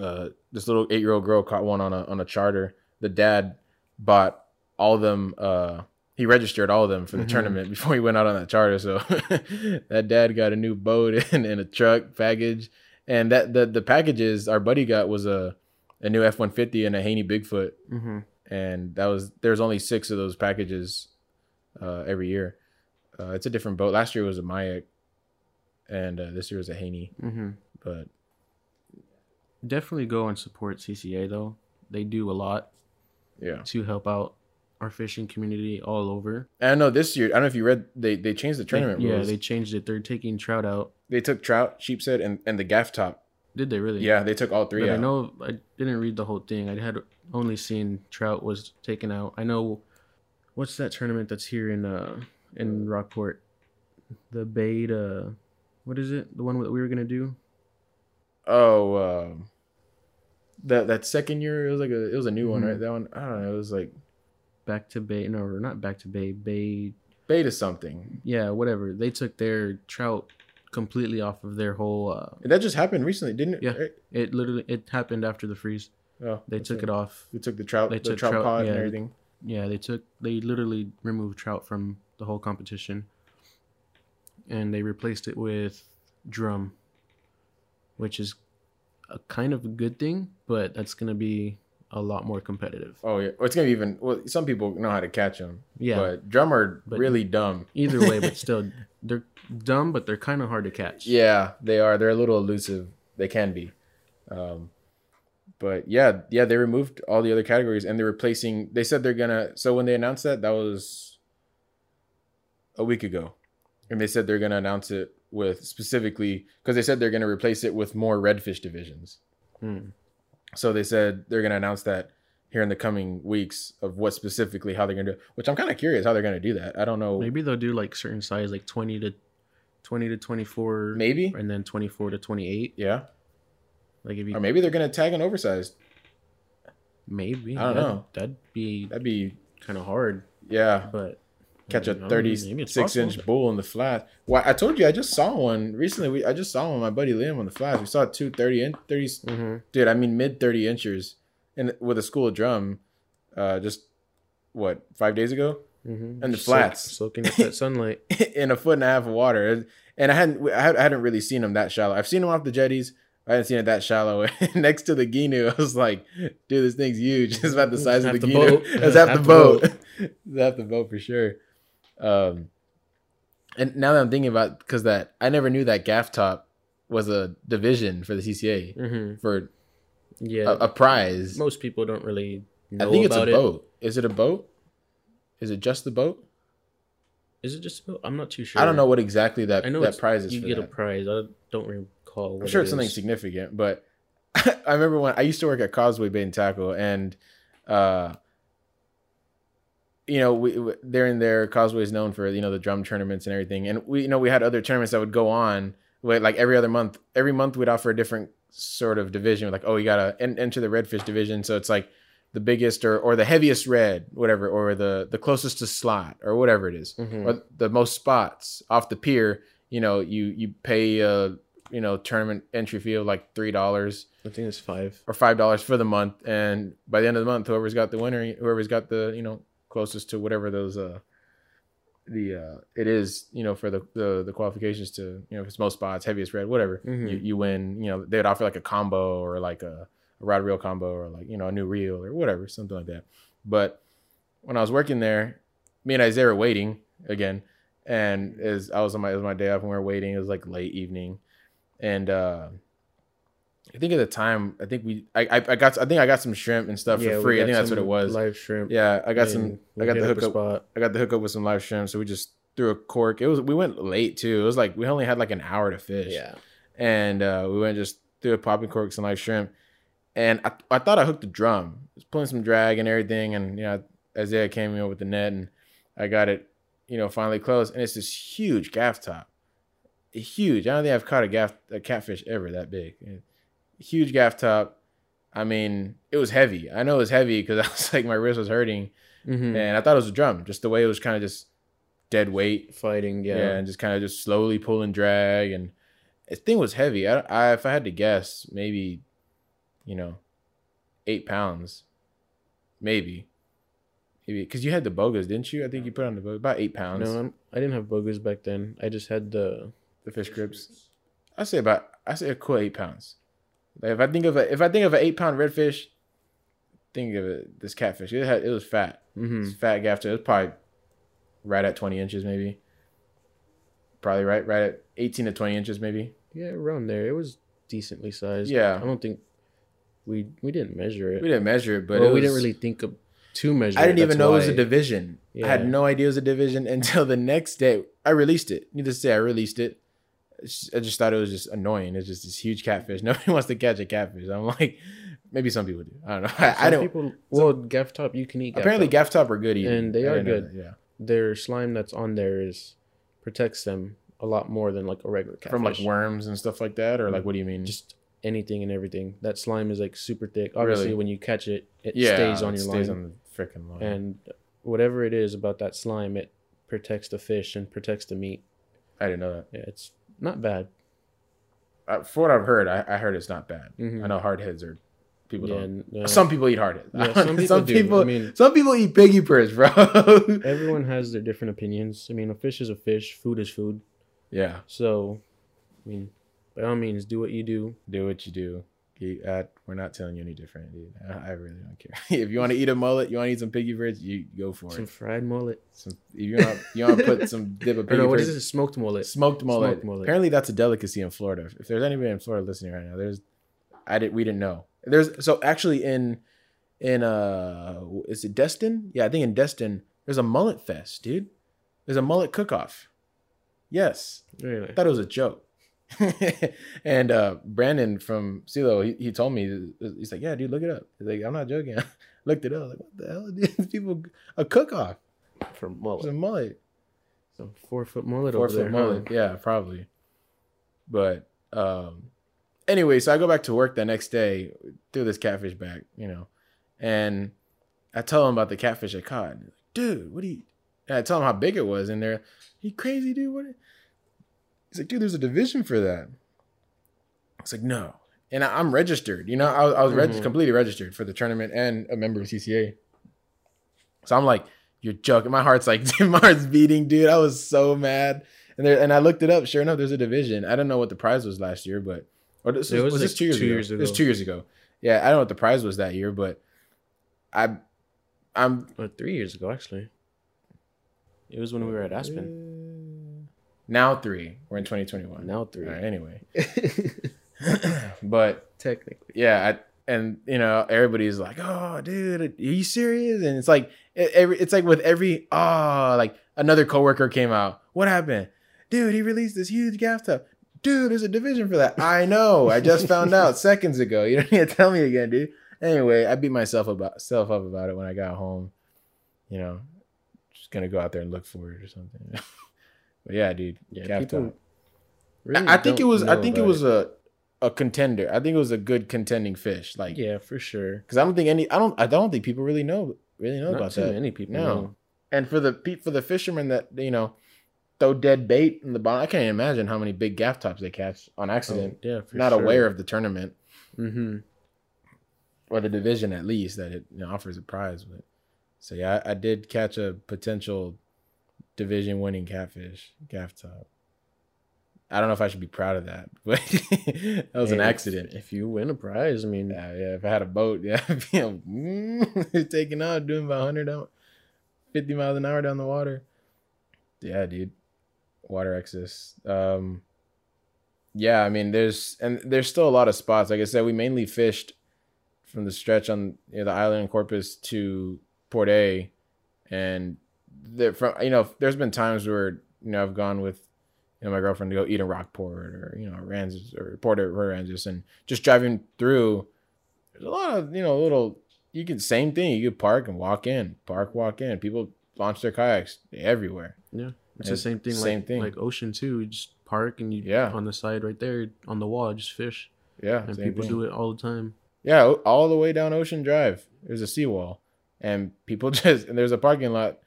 uh, this little eight year old girl caught one on a on a charter. The dad bought all of them. Uh, he registered all of them for the Mhm. tournament before he went out on that charter. So that dad got a new boat and, and a truck package. And that the the packages our buddy got was a a new F one fifty and a Haynie Bigfoot. hmm And that was there's only six of those packages uh, every year. Uh, it's a different boat. Last year was a Majek, and uh, this year was a Haynie. hmm But Definitely go and support CCA though. They do a lot yeah, to help out our fishing community all over. and I know this year. I don't know if you read they they changed the They- tournament yeah, rules. they changed it. They're taking trout out. They took trout, sheepshead, and, and the gaff top. Did they really? Yeah, they took all three But I know I didn't read the whole thing. I had only seen trout was taken out. I know what's that tournament that's here in uh in Rockport? The bait uh what is it? The one that we were gonna do? Oh, um, that that second year it was like a it was a new one, Mhm. right? That one I don't know. It was like Back to Bay no not back to Bay, Bay beta something. yeah, whatever. They took their trout completely off of their whole uh That just happened recently, didn't it? Yeah. Right? it literally it happened after the freeze. Oh, They took it off. They took the trout, They the took trout, trout, pod yeah. and everything. Yeah, they took they literally removed trout from the whole competition, and they replaced it with drum, which is a kind of a good thing, but that's gonna be a lot more competitive. Oh yeah, well, it's gonna be even. Well, some people know how to catch them. Yeah, but drum are But- really dumb. either way, but still, they're dumb, but they're kind of hard to catch. Yeah, they are. They're a little elusive. They can be. Um, but yeah, yeah, they removed all the other categories and they're replacing. They said they're gonna. So when they announced that, that was a week ago, and they said they're gonna announce it with specifically because they said they're gonna replace it with more redfish divisions. Hmm. So they said they're gonna announce that here in the coming weeks of what specifically how they're gonna do. it, Which I'm kind of curious how they're gonna do that. I don't know. Maybe they'll do like certain size, like twenty to twenty to twenty four, Maybe. and then twenty four to twenty eight. Yeah. Like if you Or maybe they're gonna tag an oversized. maybe I don't that'd- know. That'd be That'd be kind of hard, yeah. but catch a know, 36 inch bull in the flat. Well, I told you I just saw one recently. We I just saw one my buddy Liam on the flash. We saw two 30 in 30 Mhm. dude, I mean mid 30 inchers and with a school of drum uh just what, 5 days ago? Mm-hmm. And the flats. soaking up that sunlight. in a foot and a half of water. And I hadn't I had- I hadn't really seen them that shallow. I've seen them off the jetties. I hadn't seen it that shallow. Next to the Gheenoe, I was like, dude, this thing's huge. It's about the size of the, the Gheenoe. boat. It's half, Half the the boat. it's half the boat for sure. Um, and now that I'm thinking about, because that I never knew that gaff top was a division for the CCA hmm for Yeah, a, a prize. most people don't really I think it's a it. boat. Is it a boat? Is it just the boat? Is it just? a boat? I'm not too sure. I don't know what exactly that I know that prize is. You for get a prize. I don't recall. What I'm sure it it's something significant, but I remember when I used to work at Causeway Bait and Tackle, and uh, you know, we, we they're in there. Causeway is known for you know the drum tournaments and everything, and we you know we had other tournaments that would go on. With, like every other month, every month we'd offer a different sort of division. Like, oh, you gotta en- enter the redfish division, so it's like the biggest or or the heaviest red, whatever, or the the closest to slot or whatever it is Mhm. or the most spots off the pier, you know, you you pay a you know tournament entry fee of like three dollars I think it's five. or five dollars for the month, and by the end of the month, whoever's got the winner, whoever's got the you know closest to whatever those uh the uh it is you know for the the, the qualifications to you know if it's most spots, heaviest red, whatever, Mhm. you, you win. You know they'd offer like a combo or like a, a rod reel combo or like you know a new reel or whatever, something like that. But when I was working there, me and Isaiah were waiting again, and as I was on my it was my day off and we were waiting, it was like late evening, and uh I think at the time, I think we, I, I, I got, I think I got some shrimp and stuff Yeah, for free. I think that's what it was. Live shrimp. yeah, I got some, I got the up hookup. spot. I got the hookup with some live shrimp, so we just threw a cork. It was, we went late too. It was like we only had like an hour to fish. Yeah. and uh, we went just threw a popping cork, some live shrimp, and I, I thought I hooked the drum. I was pulling some drag and everything, and you know Isaiah came in with the net, and I got it, you know, finally closed, and it's this huge gaff top, huge. I don't think I've caught a gaff a catfish ever that big. Huge gaff top. I mean, it was heavy. I know it was heavy because I was like my wrist was hurting, hmm and I thought it was a drum. Just the way it was kind of just dead weight. Fighting. Yeah, Yeah. and just kind of just slowly pulling drag, and this thing was heavy. I, I if I had to guess, maybe, you know, eight pounds, maybe, maybe because you had the bogas, didn't you? I think you put on the boga about eight pounds. No, I'm, I didn't have boogers back then. I just had the. the fish grips. I say about I say a cool eight pounds. Like if I think of a if I think of an eight pound redfish, think of it this catfish. It had it was fat. hmm It's fat gaff. It was probably right at twenty inches, maybe. Probably right right at eighteen to twenty inches, maybe. Yeah, around there. It was decently sized. Yeah. I don't think we we didn't measure it. We didn't measure it, but Well, it we didn't really think of to measure. I didn't it, even know it was a why- division. I had no idea it was a division until the next day. I released it. Needless to say, I released it. I just thought it was just annoying. It's just this huge catfish. Nobody wants to catch a catfish. I'm like, maybe some people do. I don't know. I, I don't. People, well, gaff top you can eat. Gaff apparently, gaff top are good eating, And they are know good. that, Yeah, their slime that's on there is protects them a lot more than like a regular catfish. from like worms and stuff like that, or like mm. what do you mean? just anything and everything. That slime is like super thick. Obviously, Really? when you catch it, it yeah, stays on it your stays line, on the freaking line. and whatever it is about that slime, it protects the fish and protects the meat. I didn't know that. Yeah, it's not bad. Uh, for what I've heard, I, I heard it's not bad. Mhm. I know hardheads are people yeah, don't. Some people eat hardheads. yeah, some people some people, I mean, some people eat piggy perch, bro. everyone has their different opinions. I mean, a fish is a fish. Food is food. yeah, So, I mean, by all means, do what you do. do what you do. You, uh, we're not telling you any different, dude. I, I really don't care. if you want to eat a mullet, you want to eat some piggy perch, you go for Some it. Some fried mullet. Some, if you want, you want to put some dip of piggy no, what is this? Smoked mullet. Smoked mullet. Smoked mullet. Apparently, that's a delicacy in Florida. If there's anybody in Florida listening right now, there's, I did, we didn't know. There's so actually in, in uh, is it Destin? Yeah, I think in Destin there's a mullet fest, dude. There's a mullet cook-off. Yes, Really? I thought it was a joke. and uh Brandon from CeeLo, he, he told me he's like, yeah, dude, look it up. He's like, I'm not joking. I looked it up. Like, what the hell, dude? People a cook-off. For mullet. a mullet. Some four foot mullet four over foot there. mullet. huh? Yeah, probably. But um, anyway, so I go back to work the next day, threw this catfish back, you know, and I tell him about the catfish I caught. Like, dude, what do you? And I tell him how big it was, and they're, you crazy, dude? What? He's like, dude, there's a division for that. I was like, no, and I, am registered. You know, I, was- I was reg- Mhm. completely registered for the tournament and a member of CCA. So I'm like, You're joking. My heart's like my heart's beating, dude. I was so mad. And there and I looked it up. Sure enough, there's a division. I don't know what the prize was last year, but or this It was, was was this two years two ago? years It was two years ago. Yeah, I don't know what the prize was that year, but I I'm Or three years ago, actually. It was when we were at Aspen. Now three. We're in 2021. Now three. Right, anyway. but Technically. yeah, I, and you know everybody's like, "Oh, dude, are you serious?" And it's like it, every, it's like with every oh, like another coworker came out. What happened, dude? He released this huge gaff tub. Dude, there's a division for that. I know. I just found out seconds ago. You don't need to tell me again, dude. Anyway, I beat myself about self up about it when I got home. You know, just gonna go out there and look for it or something. but yeah, dude, Yeah, people really I, think it was. I think it was a a contender. I think it was a good contending fish. Like, Yeah, for sure. because I don't think any. I don't. I don't think people really know really know Not about too that. many people No. know. And for the for the fishermen that you know throw dead bait in the bottom, I can't even imagine how many big gaff tops they catch on accident. Oh, yeah, for not sure. aware of the tournament Mm-hmm. or the division at least that it you know, offers a prize. But so yeah, I, I did catch a potential division winning catfish gaff top. I don't know if I should be proud of that, but that was an accident. If you win a prize, I mean, Yeah, yeah. If I had a boat, yeah, you know, mm, taking out, doing about 100 down, 50 miles an hour down the water. Yeah, dude. Water excess. Um, yeah, I mean, there's and there's still a lot of spots. Like I said, we mainly fished from the stretch on you know, the island in Corpus to Port A, and there from you know, there's been times where you know I've gone with you know my girlfriend to go eat in Rockport or you know Ranges or Port Aransas, and just driving through. There's a lot of you know little. You can same thing. You could park and walk in, park, walk in. People launch their kayaks everywhere. yeah, it's And the same thing. same like, thing. like ocean too. You just park and you Yeah. on the side right there on the wall, just fish, Yeah, and people thing. do it all the time. Yeah, all the way down Ocean Drive. There's a seawall, and people just and there's a parking lot,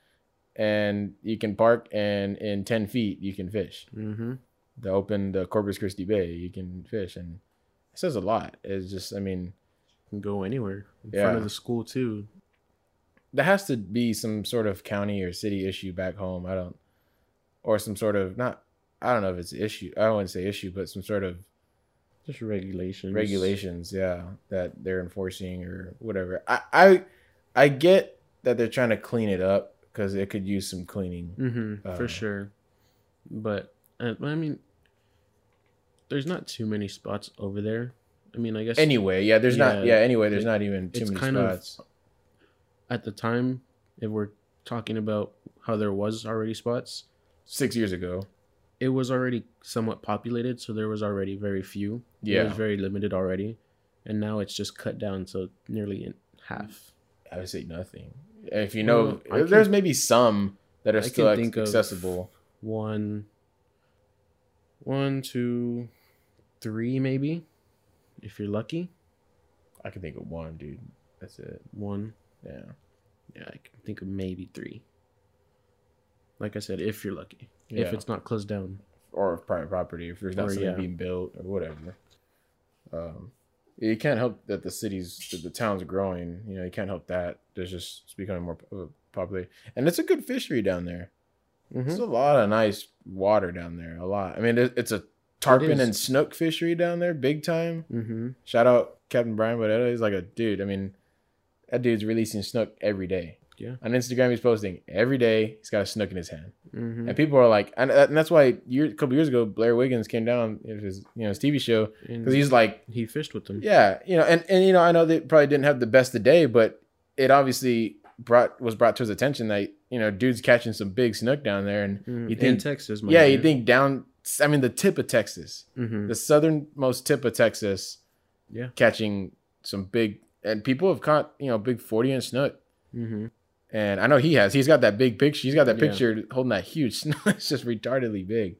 and you can park, and in ten feet you can fish. Mm-hmm. The open the Corpus Christi Bay, you can fish, and it says a lot. It's just, I mean, you Can go anywhere in Yeah. front of the school too. there has to be some sort of county or city issue back home. I don't, or some sort of not. I don't know if it's an issue. I don't want to say issue, but some sort of Just regulations. regulations yeah that they're enforcing or whatever i i, I get that they're trying to clean it up because it could use some cleaning Mm-hmm, Uh, for sure. But uh, I mean, there's not too many spots over there. I mean, I guess anyway yeah there's not Yeah, yeah anyway there's it- not even too many kind of- spots at the time, if we're talking about how there was already spots, six years ago it was already somewhat populated, so there was already very few. it Yeah. was very limited already, and now it's just cut down to nearly in half. i would say nothing if you know Well, can- there's maybe some that are I still ac- accessible One, one, two, three, maybe, if you're lucky. i can think of one dude that's it One, yeah yeah, I can think of maybe three. Like I said, if you're lucky, Yeah. if it's not closed down. or private property if there's not Or, something yeah. being built or whatever. Um, you can't help that the cities, that the town's growing. You know, you can't help that. There's just it's becoming more po- popular, and it's a good fishery down there. Mm-hmm. There's a lot of nice water down there. A lot. I mean, it, it's a tarpon is. and snook fishery down there, big time. Mm-hmm. Shout out Captain Brian Bodetta. He's like a dude. I mean, that dude's releasing snook every day. Yeah. On Instagram, he's posting every day. He's got a snook in his hand. Mm-hmm. And people are like, and, and that's why year, a couple years ago, Blair Wiggins came down in his, you know, his TV show because he's like, he fished with them. yeah, you know, and and you know, I know they probably didn't have the best of day, but it obviously brought was brought to his attention that you know, dude's catching some big snook down there, and Mhm. You in think- Texas? yeah, you think down, I mean, the tip of Texas, Mm-hmm. the southernmost tip of Texas, Yeah. catching some big, and people have caught you know big forty inch snook. Mm-hmm. And I know he has. He's got that big picture. He's got that Yeah. picture holding that huge snook. It's just retardedly big.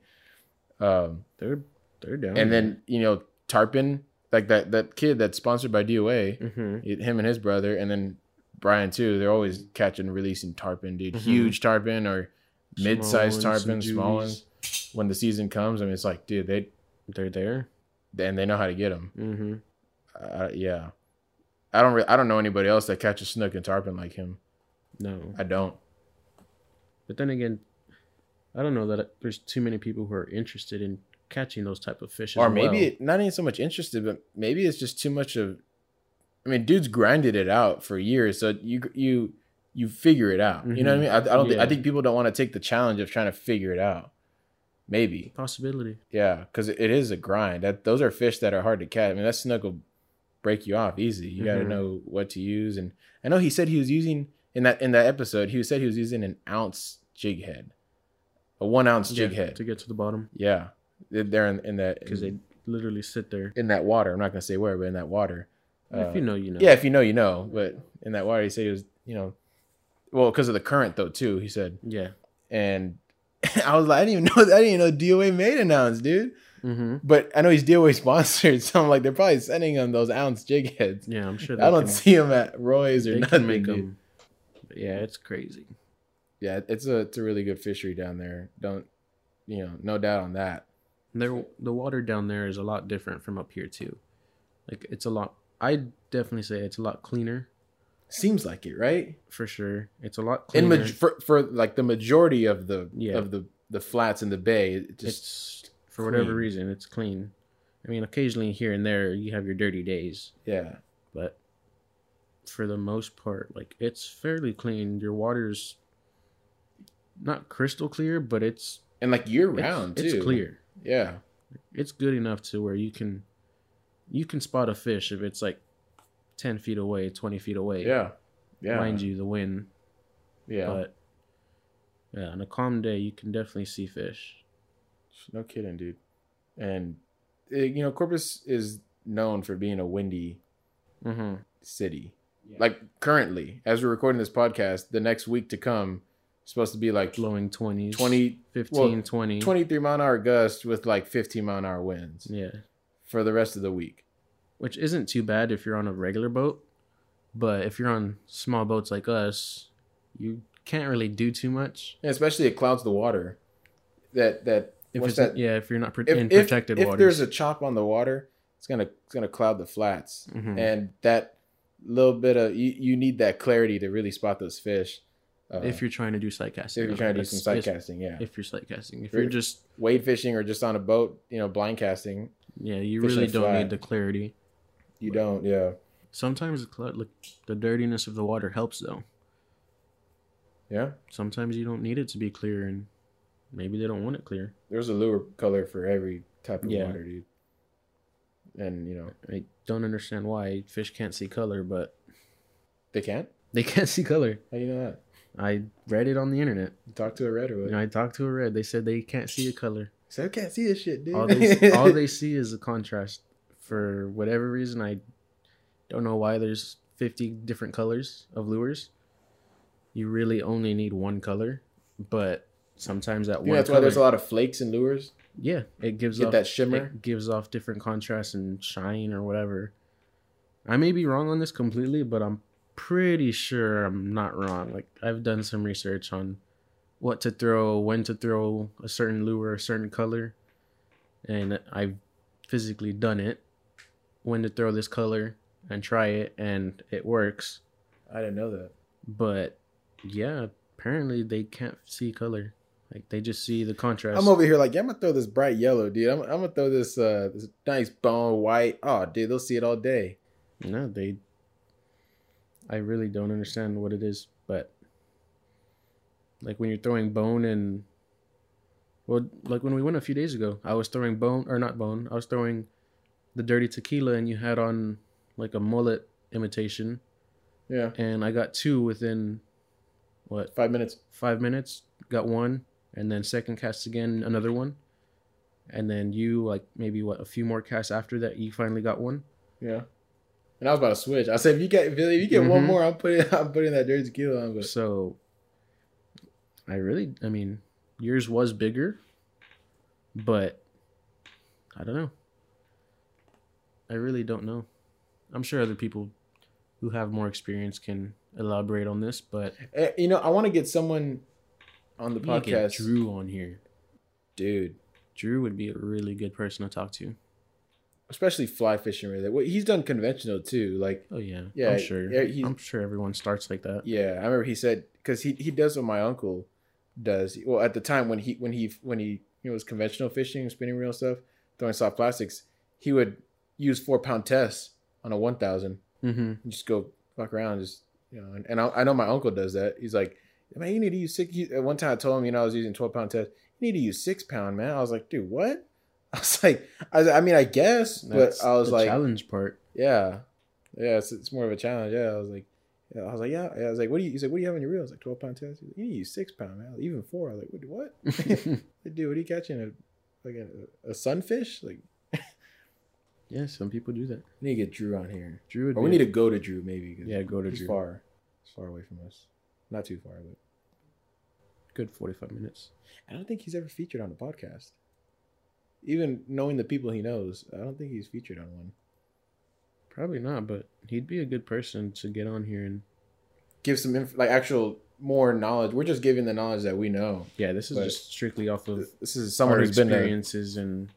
Um, They're they're down. and then you know Tarpon, like that that kid that's sponsored by DOA, mm-hmm. him and his brother, and then Brian too. They're always catching and releasing tarpon, dude. Mhm. Huge tarpon or mid-sized tarpon, small ones. ones. When the season comes, I mean, it's like, dude, they They're there. and they know how to get them. Mm-hmm. Uh, yeah, I don't. Re- I don't know anybody else that catches snook and tarpon like him. No. I don't. But then again, I don't know that there's too many people who are interested in catching those type of fish. or maybe well. it, not even so much interested, but maybe it's just too much of. I mean, dudes grinded it out for years, so you you you figure it out. You know what I mm-hmm. mean? I, I don't. Think, I think people don't want to take the challenge of trying to figure it out. Maybe, possibility. yeah, because it is a grind. That those are fish that are hard to catch. I mean, that snook will break you off easy. You got to mm-hmm. know what to use, and I know he said he was using in that in that episode. He said he was using an ounce jig head, a one ounce jig Yeah, head. to get to the bottom Yeah, They're- in, in that because they literally sit there. in that water. I'm not gonna say where, but in that water. if Uh, you know, you know. Yeah, if you know, you know. But in that water, he said he was, you know, well, because of the current though too. He said, Yeah. and I was like, I didn't even know, I didn't even know DOA made an ounce, dude. Mm-hmm. But I know he's DOA sponsored, so I'm like, they're probably sending him those ounce jig heads. Yeah, I'm sure. I don't can, see him at Roy's or They nothing. can make dude. them. Yeah, it's crazy. Yeah, it's a it's a really good fishery down there. Don't you know? No doubt on that. There, the water down there is a lot different from up here too. Like it's a lot. I definitely say it's a lot cleaner Seems like it, right? for sure. It's a lot In cleaner. for for like the majority of the Yeah. of the the flats in the bay, it just it's for whatever reason it's clean. I mean, occasionally here and there you have your dirty days, yeah. but for the most part, like it's fairly clean. Your water's not crystal clear, but it's And like year it's, round too. it's clear. Yeah. It's good enough to where you can you can spot a fish if it's like ten feet away, twenty feet away. Yeah. Yeah. Mind you, the wind. Yeah. But yeah, on a calm day, you can definitely see fish. no kidding, dude. And uh, you know, Corpus is known for being a windy Mm-hmm. city. Yeah. Like currently, as we're recording this podcast, the next week to come supposed to be like Blowing 20s, 20, 15, well, 20. 23 mile an hour gust with like 15 mile an hour winds Yeah. for the rest of the week. Which isn't too bad if you're on a regular boat. But if you're on small boats like us, you can't really do too much. And especially it clouds the water. That that If it's that? yeah, if you're not pro- If, in protected if waters. there's a chop on the water, it's gonna it's gonna cloud the flats. Mhm. and that little bit of you, you need that clarity to really spot those fish. Uh, if you're trying to do sight casting. if you're trying to do some sight casting, yeah, If you're sight casting. If Very- you're just wade fishing or just on a boat, you know, blind casting, yeah, you really don't flat. need the clarity. you don't. Yeah, Sometimes the the dirtiness of the water helps though. yeah. Sometimes you don't need it to be clear, and maybe they don't want it clear. There's a lure color for every type of Yeah. water, dude. And you know I don't understand why fish can't see color, but they can't. they can't see color. How do you know that? I read it on the internet. You talk to a red or what? You know, I talked to a red. They said they can't see a color. So I can't see this shit, dude. All they all they see is a contrast. For whatever reason, I don't know why there's 50 different colors of lures. You really only need one color, but sometimes that one know, that's color, why there's a lot of flakes in lures. Yeah, it gives Get off that shimmer. It gives off different contrast and shine or whatever. I may be wrong on this completely, but I'm pretty sure I'm not wrong. Like I've done some research on what to throw, when to throw a certain lure, a certain color, and I've physically done it. When to throw this color and try it, and it works. I didn't know that. But yeah, apparently they can't see color. Like they just see the contrast. I'm over here like, yeah, I'm gonna throw this bright yellow, dude. I'm, I'm gonna throw this uh this nice bone white. Oh, dude, they'll see it all day. No, they. I really don't understand what it is, but like when you're throwing bone and, well, like when we went a few days ago, I was throwing bone or not bone. I was throwing the dirty tequila, and you had on like a mullet imitation, Yeah, and I got two within what five minutes. five minutes. Got one, and then second cast again, another one, and then you like maybe what a few more casts after that, you finally got one. Yeah. And I was about to switch. I said, if you get if you get one Mhm. more, I'm putting I'm putting that dirty tequila on. But So I really I mean yours was bigger, but I don't know. I really don't know. I'm sure other people who have more experience can elaborate on this, but Eh, you know, I want to get someone on the we podcast, Drew on here. dude. Drew would be a really good person to talk to. Especially fly fishing Really, Well, he's done conventional too. Like, Oh yeah, Yeah, I'm sure. yeah, I'm sure everyone starts like that. yeah, I remember he said because he he does what my uncle. does. Well, at the time when he when he when he you know was conventional fishing, spinning reel stuff, throwing soft plastics, he would use four pound tests on a one thousand. Mm-hmm. Just go fuck around, just you know. And, and I, I know my uncle does that. He's like, man, you need to use six. He, at one time, I told him, you know, I was using twelve pound test. You need to use six pound, man. I was like, dude, what? I was like, I, was, I mean, I guess, That's but I was the like, challenge part. yeah, yeah, it's, it's more of a challenge. Yeah, I was like, yeah, I was like, yeah, yeah. I was like, what do you? He's like, what do you have on your reel? I was like, twelve pound test. Like, you need to use six pound, man. Even four. I was like, what? what? Dude, what are you catching? A like a, a sunfish? Like, yeah, some people do that. we need to get Drew on here, Drew would or we be- need to go to Drew maybe. Yeah, go to he's Drew. far, he's far away from us. Not too far, but good forty-five minutes. I don't think he's ever featured on a podcast. Even knowing the people he knows, I don't think he's featured on one. Probably not, but he'd be a good person to get on here and Give some inf- like actual more knowledge. We're just giving the knowledge that we know. yeah, this is But- just strictly off of This is someone our who's been experiences and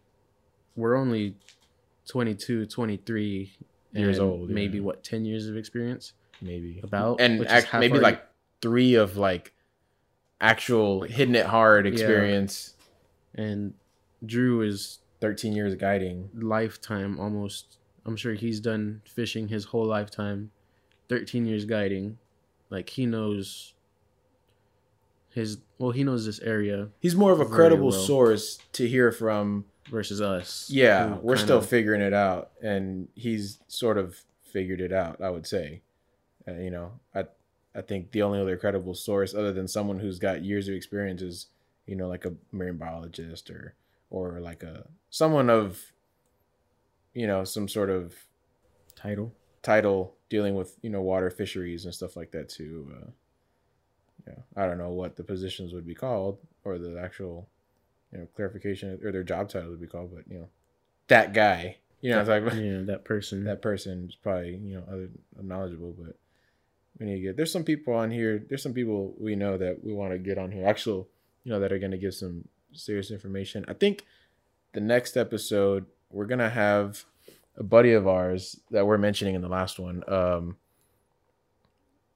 we're only 22, 23 Years old, yeah. Maybe what 10 years of experience? maybe About, and act, maybe like three of like actual hitting it hard experience. And Drew is Thirteen years of guiding. lifetime almost I'm sure he's done fishing his whole lifetime. 13 years guiding. Like he knows his well, he knows this area He's more of a credible well. source to hear from. versus us. Yeah, we're still kinda- figuring it out, and he's sort of figured it out. I would say, uh, you know, I I think the only other credible source other than someone who's got years of experience is, you know, like a marine biologist or or like a someone of, you know, some sort of title. title dealing with you know water fisheries and stuff like that too. Uh, yeah, I don't know what the positions would be called or the actual, you know, clarification or their job title would be called, but you know, that guy. You know, what I'm talking about Yeah, that person. that person is probably you know other knowledgeable, but we need to get. There's some people on here. There's some people we know that we want to get on here. Actual, you know, that are going to give some serious information. I think the next episode we're gonna have a buddy of ours that we're mentioning in the last one. Um,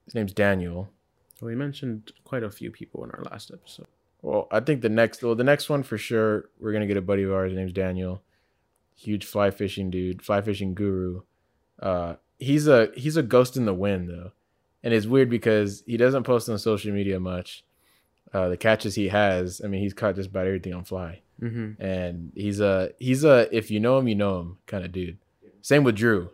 his name's Daniel. we mentioned quite a few people in our last episode. Well, I think the next, well, the next one for sure, we're gonna get a buddy of ours. His name's Daniel. Huge fly fishing dude, fly fishing guru. Uh, he's a he's a ghost in the wind though, and it's weird because he doesn't post on social media much. Uh, the catches he has, I mean, he's caught just about everything on fly, Mm-hmm. and he's a he's a if you know him, you know him kind of dude. Same with Drew.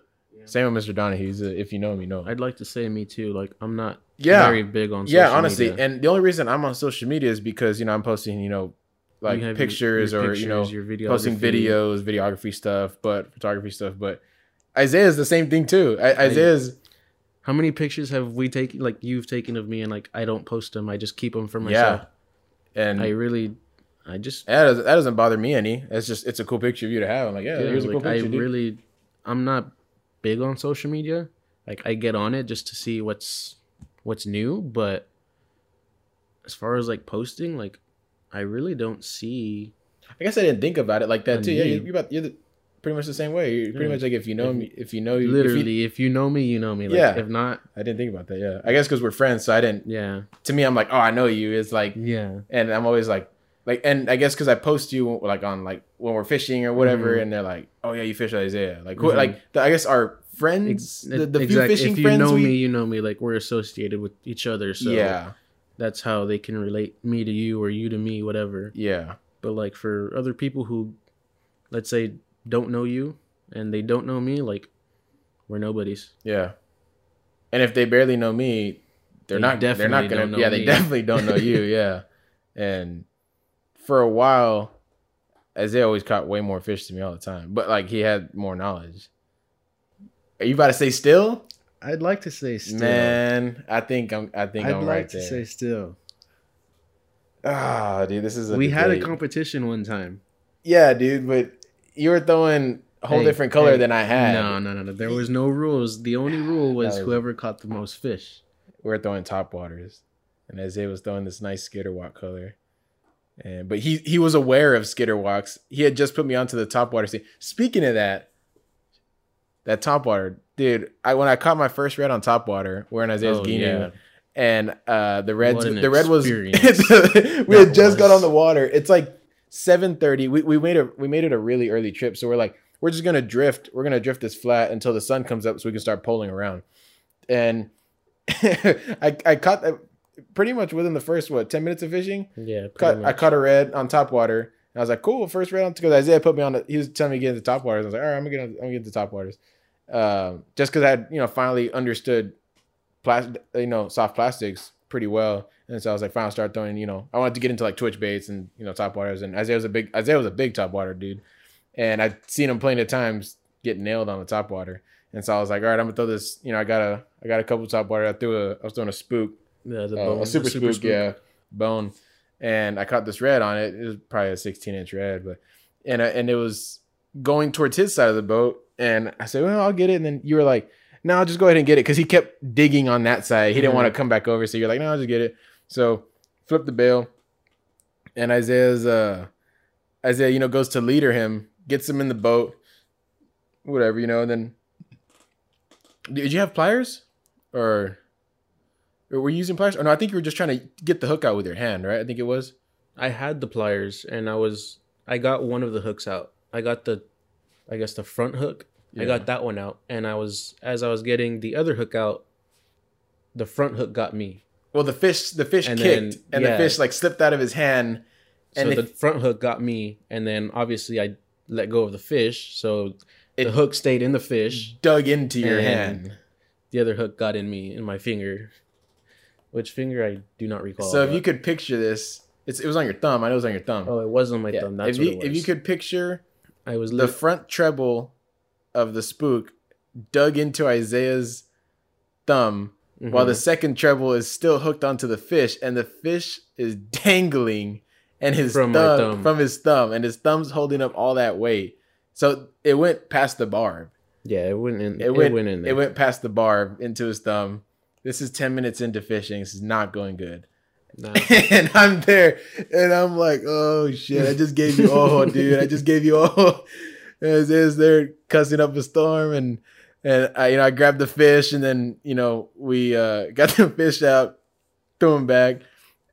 Same with Mr. Donahue. He's a if you know him, you know him. I'd like to say me too. Like I'm not Yeah. very big on yeah honestly media. and the only reason i'm on social media is because you know i'm posting you know like You have your- pictures your or you know posting videos videography stuff but photography stuff but isaiah's the same thing too I, isaiah's How many pictures have we taken? Like you've taken of me, and like I don't post them. I just keep them for myself. yeah and I really, I just that, doesn't, that doesn't bother me any it's just it's a cool picture of you to have i'm like yeah, yeah, here's a like cool I picture dude. really, I'm not big on social media. Like I get on it just to see what's what's new, but as far as like posting, like I really don't see. i guess i didn't think about it like that too yeah need. you- you're, about, you're the, pretty much the same way you're pretty Yeah. much like if you know If- me if you know if you- Literally, if you know me, you know me. Like, Yeah. If not, i didn't think about that yeah i guess because we're friends so i didn't yeah, to me i'm like oh i know you it's like yeah, and I'm always like, like, and I guess because I post you like on like when we're fishing or whatever, Mhm. and they're like, oh yeah, you fish Isaiah, like, who, Mhm. like the, I guess our friends, the, the few exact- fishing If you friends, know we, me, you know me. Like we're associated with each other, so yeah, that's how they can relate me to you or you to me, whatever. yeah, But like for other people who, let's say, don't know you and they don't know me, like we're nobodies. yeah. And if they barely know me, they're They not. They're not gonna. don't know yeah, they definitely don't know you. Yeah, and for a while, Isaiah always caught way more fish than me all the time, but like he had more knowledge. Are you about to say still? I'd like to say still. Man, I think I'm. I think I'd I'm like right to there. say still. Ah, dude, this is a we had a competition one time. Yeah, dude, but you were throwing a whole Hey, different color hey, than I had. No, no, no, no. There was no rules. The only rule was was- whoever caught the most fish. We were throwing top waters, and Isaiah was throwing this nice skitter walk color. And but he he was aware of skitter walks. He had just put me onto the top water scene. Speaking of that, that top water, dude. I when I caught my first red on top water, wearing Isaiah's Oh, yeah. and uh, the red the red was we had just got on the water. It's like seven thirty. We we made a we made it a really early trip, so we're like we're just gonna drift. We're gonna drift this flat until the sun comes up, so we can start poling around. And I I caught that pretty much within the first what ten minutes of fishing. Yeah, Caught, I caught a red on top water. And I was like, cool, first red on because Isaiah put me on the. He was telling me to get into top waters. I was like, all right, I'm gonna get, I'm gonna get into top waters, um, just because I had you know finally understood, plastic, you know, soft plastics pretty well, and so I was like, fine, I'll start throwing. You know, I wanted to get into like twitch baits and you know top waters, and Isaiah was a big Isaiah was a big top water dude, and I'd seen him plenty of times get nailed on the top water, and so I was like, all right, I'm gonna throw this. You know, I got a I got a couple top water. I threw a I was throwing a spook yeah, the uh, bone, a super, the spook, yeah, bone, and I caught this red on it. It was probably a 16 inch red, but and I, and it was going towards his side of the boat, and I said, "Well, I'll get it." And then you were like, "No, I'll just go ahead and get it," because he kept digging on that side. He didn't Mhm. want to come back over, so you're like, "No, I'll just get it." So flip the bail, and Isaiah's uh Isaiah, you know, goes to leader him, gets him in the boat, whatever, you know, and then did you have pliers or? Or were you using pliers? Or no, I think you were just trying to get the hook out with your hand, right? I think it was. I had the pliers and I was I got one of the hooks out. I got the I guess the front hook. I got that one out and I was as I was getting the other hook out, the front hook got me. Well, the fish, the fish And kicked, then- and yeah. the fish like slipped out of his hand. And so if- the front hook got me and then obviously I let go of the fish, so It- the hook stayed in the fish. Dug into your hand. The other hook got in me in my finger. Which finger I do not recall. So if you could picture this, it's, it was on your thumb. I know it was on your thumb. Oh, it was on my Yeah. thumb. That's if what you it was. if you could picture I was the front treble of the spook dug into Isaiah's thumb, while the Mhm. second treble is still hooked onto the fish, and the fish is dangling, and his From thumb, thumb. from his thumb, and his thumb's holding up all that weight. So it went past the barb. Yeah, it went in. It went, in there. It went past the barb into his thumb. This is 10 minutes into fishing. This is not going good. Nah. and I'm there and I'm like, oh shit, I just gave you all, dude. I just gave you all. As is there cussing up a storm and and I you know I grabbed the fish and then you know we uh got the fish out, threw him back,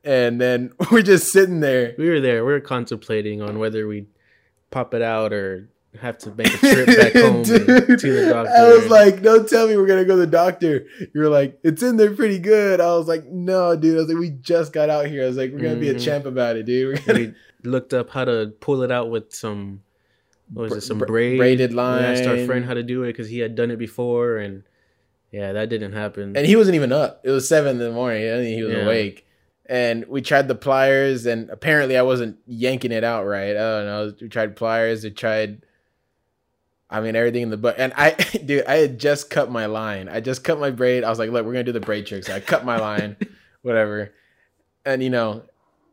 and then we're just sitting there. we were there. We were contemplating on whether we pop it out or have to make a trip back home Dude, to the doctor. I was like, don't tell me we're gonna go to the doctor. You were like, it's in there pretty good. I was like, no, dude. I was like, we just got out here. I was like, we're gonna be a Mhm. champ about it, dude. Gonna we looked up how to pull it out with some. What was it? Some bra- braid. braided We asked our friend how to do it because he had done it before, and yeah, that didn't happen. and he wasn't even up. It was seven in the morning. I think he was Yeah. awake. And we tried the pliers, and apparently I wasn't yanking it out right. I don't know. We tried pliers. We tried. I mean everything in the butt. And I, dude, I had just cut my line. I just cut my braid. I was like, look, we're gonna do the braid trick. So I cut my line, whatever. And you know,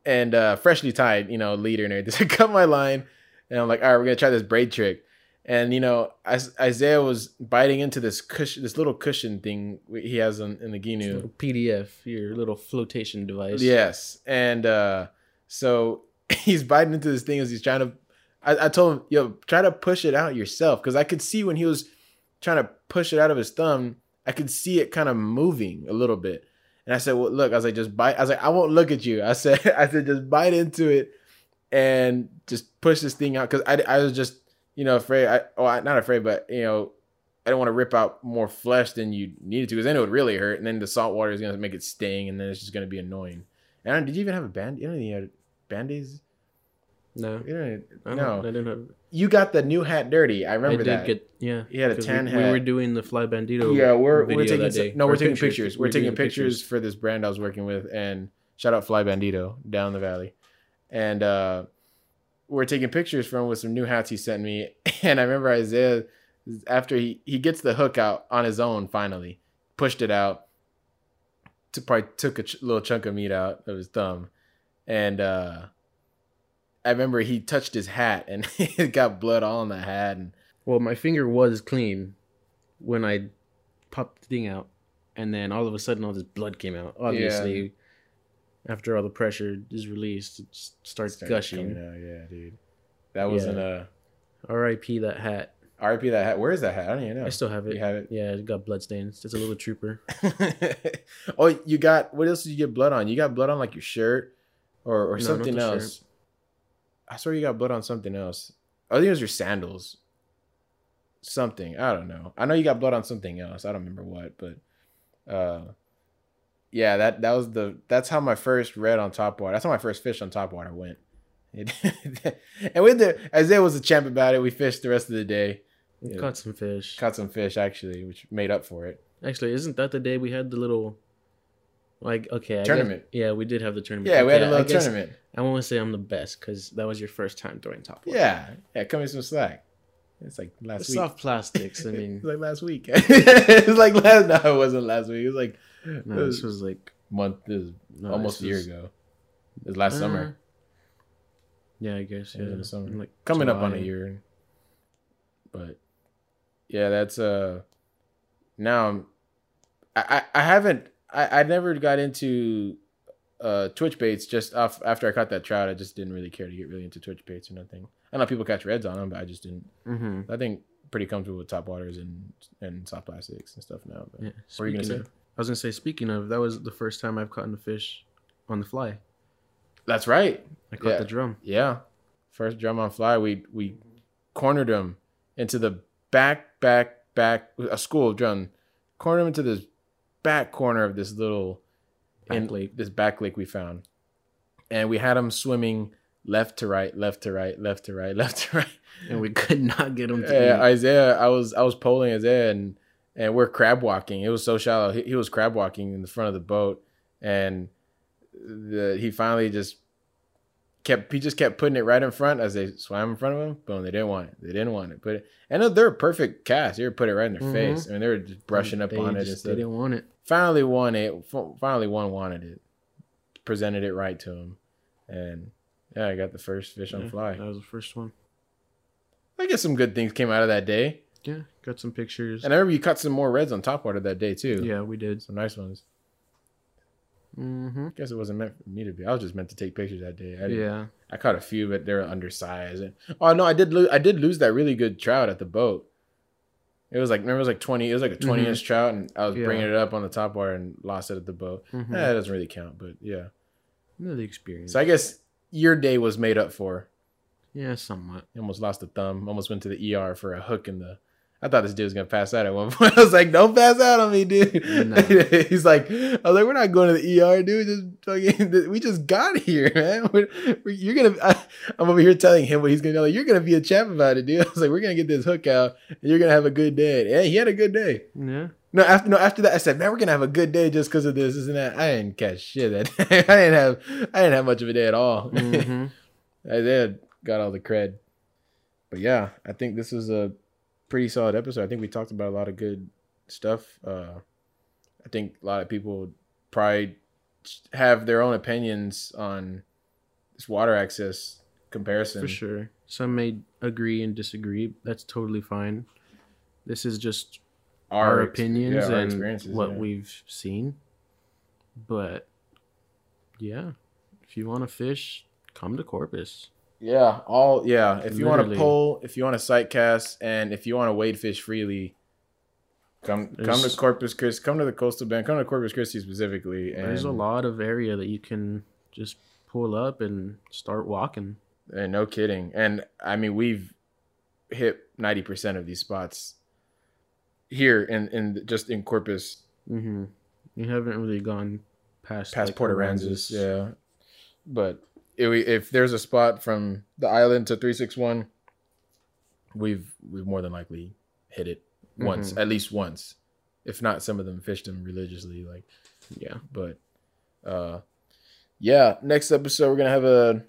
and uh freshly tied, you know, leader and everything. So I cut my line, and I'm like, all right, we're gonna try this braid trick. And you know, Isaiah was biting into this cushion, this little cushion thing he has in, in the Gheenoe. PFD, your little flotation device. Yes, and uh, so he's biting into this thing as he's trying to. I, I told him, "Yo, try to push it out yourself," because I could see when he was trying to push it out of his thumb, I could see it kind of moving a little bit. And I said, "Well, look," I was like, "Just bite." I was like, "I won't look at you." I said, "I said just bite into it and just push this thing out," because I, I was just you know afraid. I oh, I, not afraid, but you know. I don't want to rip out more flesh than you needed to, because then it would really hurt, and then the salt water is gonna make it sting, and then it's just gonna be annoying. And did you even have a band? You know, you had band-aids. No, You know, I don't, no. I didn't have. You got the new hat dirty. I I remember did that. get yeah. You had a tan we, hat. We were doing the Fly Bandito. yeah, we're we're taking some- no, Or we're taking pictures. We're, We're taking doing pictures for this brand I was working with, and shout out Fly Bandito down the valley, and uh, we're taking pictures from with some new hats he sent me, and I remember Isaiah after he he gets the hook out on his own finally, pushed it out, to probably took a ch- little chunk of meat out of his thumb, and uh, I remember he touched his hat and it got blood all on the hat and. Well, my finger was clean when I popped the thing out, and then all of a sudden, all this blood came out. Obviously, after all the pressure is released, it starts started gushing. out. Yeah, dude. That wasn't a. R.I.P. that hat. R.I.P. that hat. Where is that hat? I don't even know. I still have it. You have it. Yeah, it got blood stains. It's a little trooper. oh, you got what else did you get blood on? You got blood on like your shirt or or No, something else. shirt. I swear you got blood on something else. I think it was your sandals. Something. I don't know. I know you got blood on something else. I don't remember what, but uh yeah, that that was the that's how my first red on top water. That's how my first fish on top water went. It, and with the Isaiah was a champ about it. We fished the rest of the day. We Caught some fish. Caught some fish actually, which made up for it. Actually, isn't that the day we had the little, like, okay, I guess- Tournament. yeah, we did have the tournament. Yeah, we had a little I tournament. I want to say I'm the best because that was your first time throwing top. water. Yeah, yeah. Cut me some slack. It's like last The week. soft plastics. I mean, it's like last week. it was like last. No, it wasn't last week. It was like no, this was like month. This was no, almost this a year was- ago. It was last uh, summer. Yeah, I guess. Yeah, the summer. like Coming up on a year. But yeah, that's uh. Now I'm. I I, I haven't. I I never got into. Uh, Twitch baits just off after I caught that trout. I just didn't really care to get really into Twitch baits or nothing. I know people catch reds on them, but I just didn't. Mhm. I think pretty comfortable with top waters and and soft plastics and stuff now. But Yeah. What were you gonna say? of- I was gonna say. Speaking of, that was the first time I've caught a fish on the fly. that's right. I caught Yeah. the drum. Yeah, first drum on fly. We we cornered him into the back back back a school of drum. Cornered him into this back corner of this little Back in- lake. This back lake we found, and we had him swimming left to right, left to right, left to right, left to right. and we could not get him to Yeah. Isaiah, I was I was poling Isaiah and and we're crab walking. It was so shallow. He, he was crab walking in the front of the boat, and the, he finally just kept he just kept putting it right in front as they swam in front of him. Boom, they didn't want it. They didn't want it. But and they're a perfect cast. They were put it right in their Mhm. face. I mean, they were just brushing up They on it. And just- They didn't want it. Finally, one it. Finally, one wanted it. Presented it right to him, and yeah, I got the first fish on fly. That was the first one. I guess some good things came out of that day. Yeah, got some pictures. And I remember you caught some more reds on top water that day too. yeah, we did. Some nice ones. Mm-hmm. I guess it wasn't meant for me to be. I was just meant to take pictures that day. I didn't- Yeah. I caught a few, but they're undersized. And, oh no, I did lose. I did lose that really good trout at the boat. It was like remember it was like twenty. It was like a 20 Mhm. inch trout, and I was Yeah. bringing it up on the top water and lost it at the boat. Mm-hmm. Eh, that doesn't really count, but yeah. the experience. So I guess your day was made up for. yeah, somewhat. Almost lost a thumb. Almost went to the ER for a hook in the. I thought this dude was gonna pass out at one point. I was like, "Don't pass out on me, dude." Nah. He's like, "I was like, we're not going to the ER, dude. Just fucking, we just got here, man. We're, we're- you're gonna." I, I'm over here telling him what he's gonna be like. You're gonna be a champ about it, dude. I was like, "We're gonna get this hook out, and you're gonna have a good day." Yeah, he had a good day. Yeah. No, after no after that, I said, "Man, we're gonna have a good day just because of this, isn't that?" I didn't catch shit that day. I didn't have I didn't have much of a day at all. Mm-hmm. Isaiah got all the cred. But yeah, I think this was a pretty solid episode. I think we talked about a lot of good stuff. Uh, I think a lot of people probably have their own opinions on this water access comparison. For sure. Some may agree and disagree. That's totally fine. This is just our, ex- opinions yeah, our and what yeah. we've seen. But yeah, if you want to fish, come to Corpus. Yeah, all yeah. If you want to pull, if you want to sight cast, and if you want to wade fish freely, come come to Corpus Christi. Come to the coastal bend. Come to Corpus Christi specifically. And, There's a lot of area that you can just pull up and start walking. And no kidding. And I mean, we've hit ninety percent of these spots here in in just in Corpus Mm-hmm. You haven't really gone past past like, Port Aransas. Yeah, but if, we, if there's a spot from the island to three six one, we've we've more than likely hit it once, Mhm. at least once. If not, some of them fished them religiously. Like, Yeah. but uh, yeah. Next episode, we're gonna have a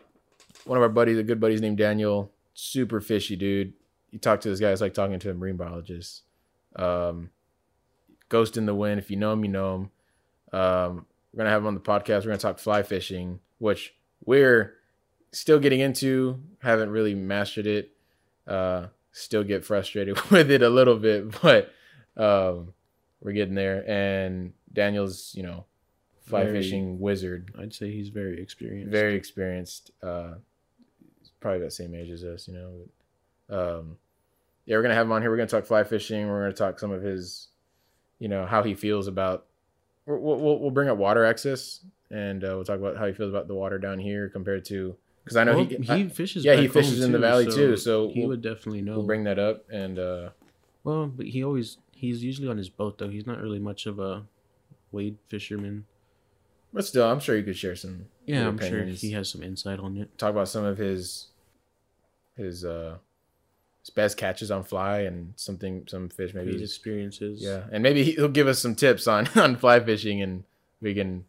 one of our buddies, a good buddies named Daniel. Super fishy dude. You talk to this guy, it's like talking to a marine biologist. Um, Ghost in the Wind. If you know him, you know him. Um, we're gonna have him on the podcast. We're gonna talk fly fishing, which we're still getting into. Haven't really mastered it. Uh, still get frustrated with it a little bit, but um, we're getting there. And Daniel's, you know, fly Very- fishing wizard, I'd say he's very experienced. very experienced. Uh, probably about the same age as us, you know. But, um, yeah, we're gonna have him on here. We're gonna talk fly fishing. We're gonna talk some of his, you know, how he feels about. We'll we'll, we'll bring up water access, and uh, we'll talk about how he feels about the water down here compared to because I know Well, he, he I- fishes. yeah, he fishes in the valley, too, so he we'll- would definitely know. we'll bring that up and uh well, but he always he's usually on his boat though. He's not really much of a wade fisherman. but still i'm sure you could share some Yeah, I'm sure he has some insight on it. talk about some of his his uh his best catches on fly and something some fish maybe His experiences. yeah and maybe he- he'll give us some tips on on fly fishing and we can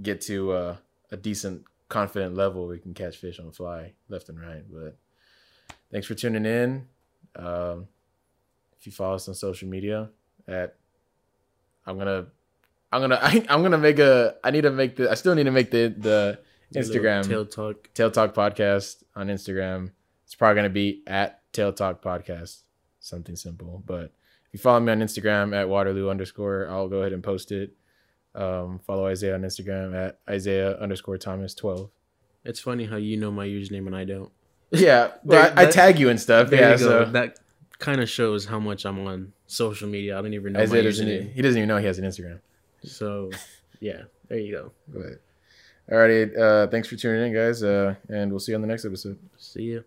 get to uh a decent confident level we can catch fish on fly left and right but thanks for tuning in um if you follow us on social media at i'm gonna i'm gonna I, i'm gonna make a i need to make the i still need to make the the instagram tail talk. Tail Talk Podcast on Instagram. It's probably going to be at Tail Talk Podcast. Something simple. But if you follow me on Instagram at Waterloo underscore, I'll go ahead and post it. Um, follow Isaiah on Instagram at Isaiah underscore Thomas 12. It's funny how you know my username and I don't. Yeah. But I, I tag you and stuff. There yeah. you go. So That kind of shows how much I'm on social media. I don't even know Isaiah my doesn't, username. he doesn't even know he has an Instagram. So, yeah, there you go. But, alrighty. Uh, thanks for tuning in, guys. Uh, and we'll see you on the next episode. See ya.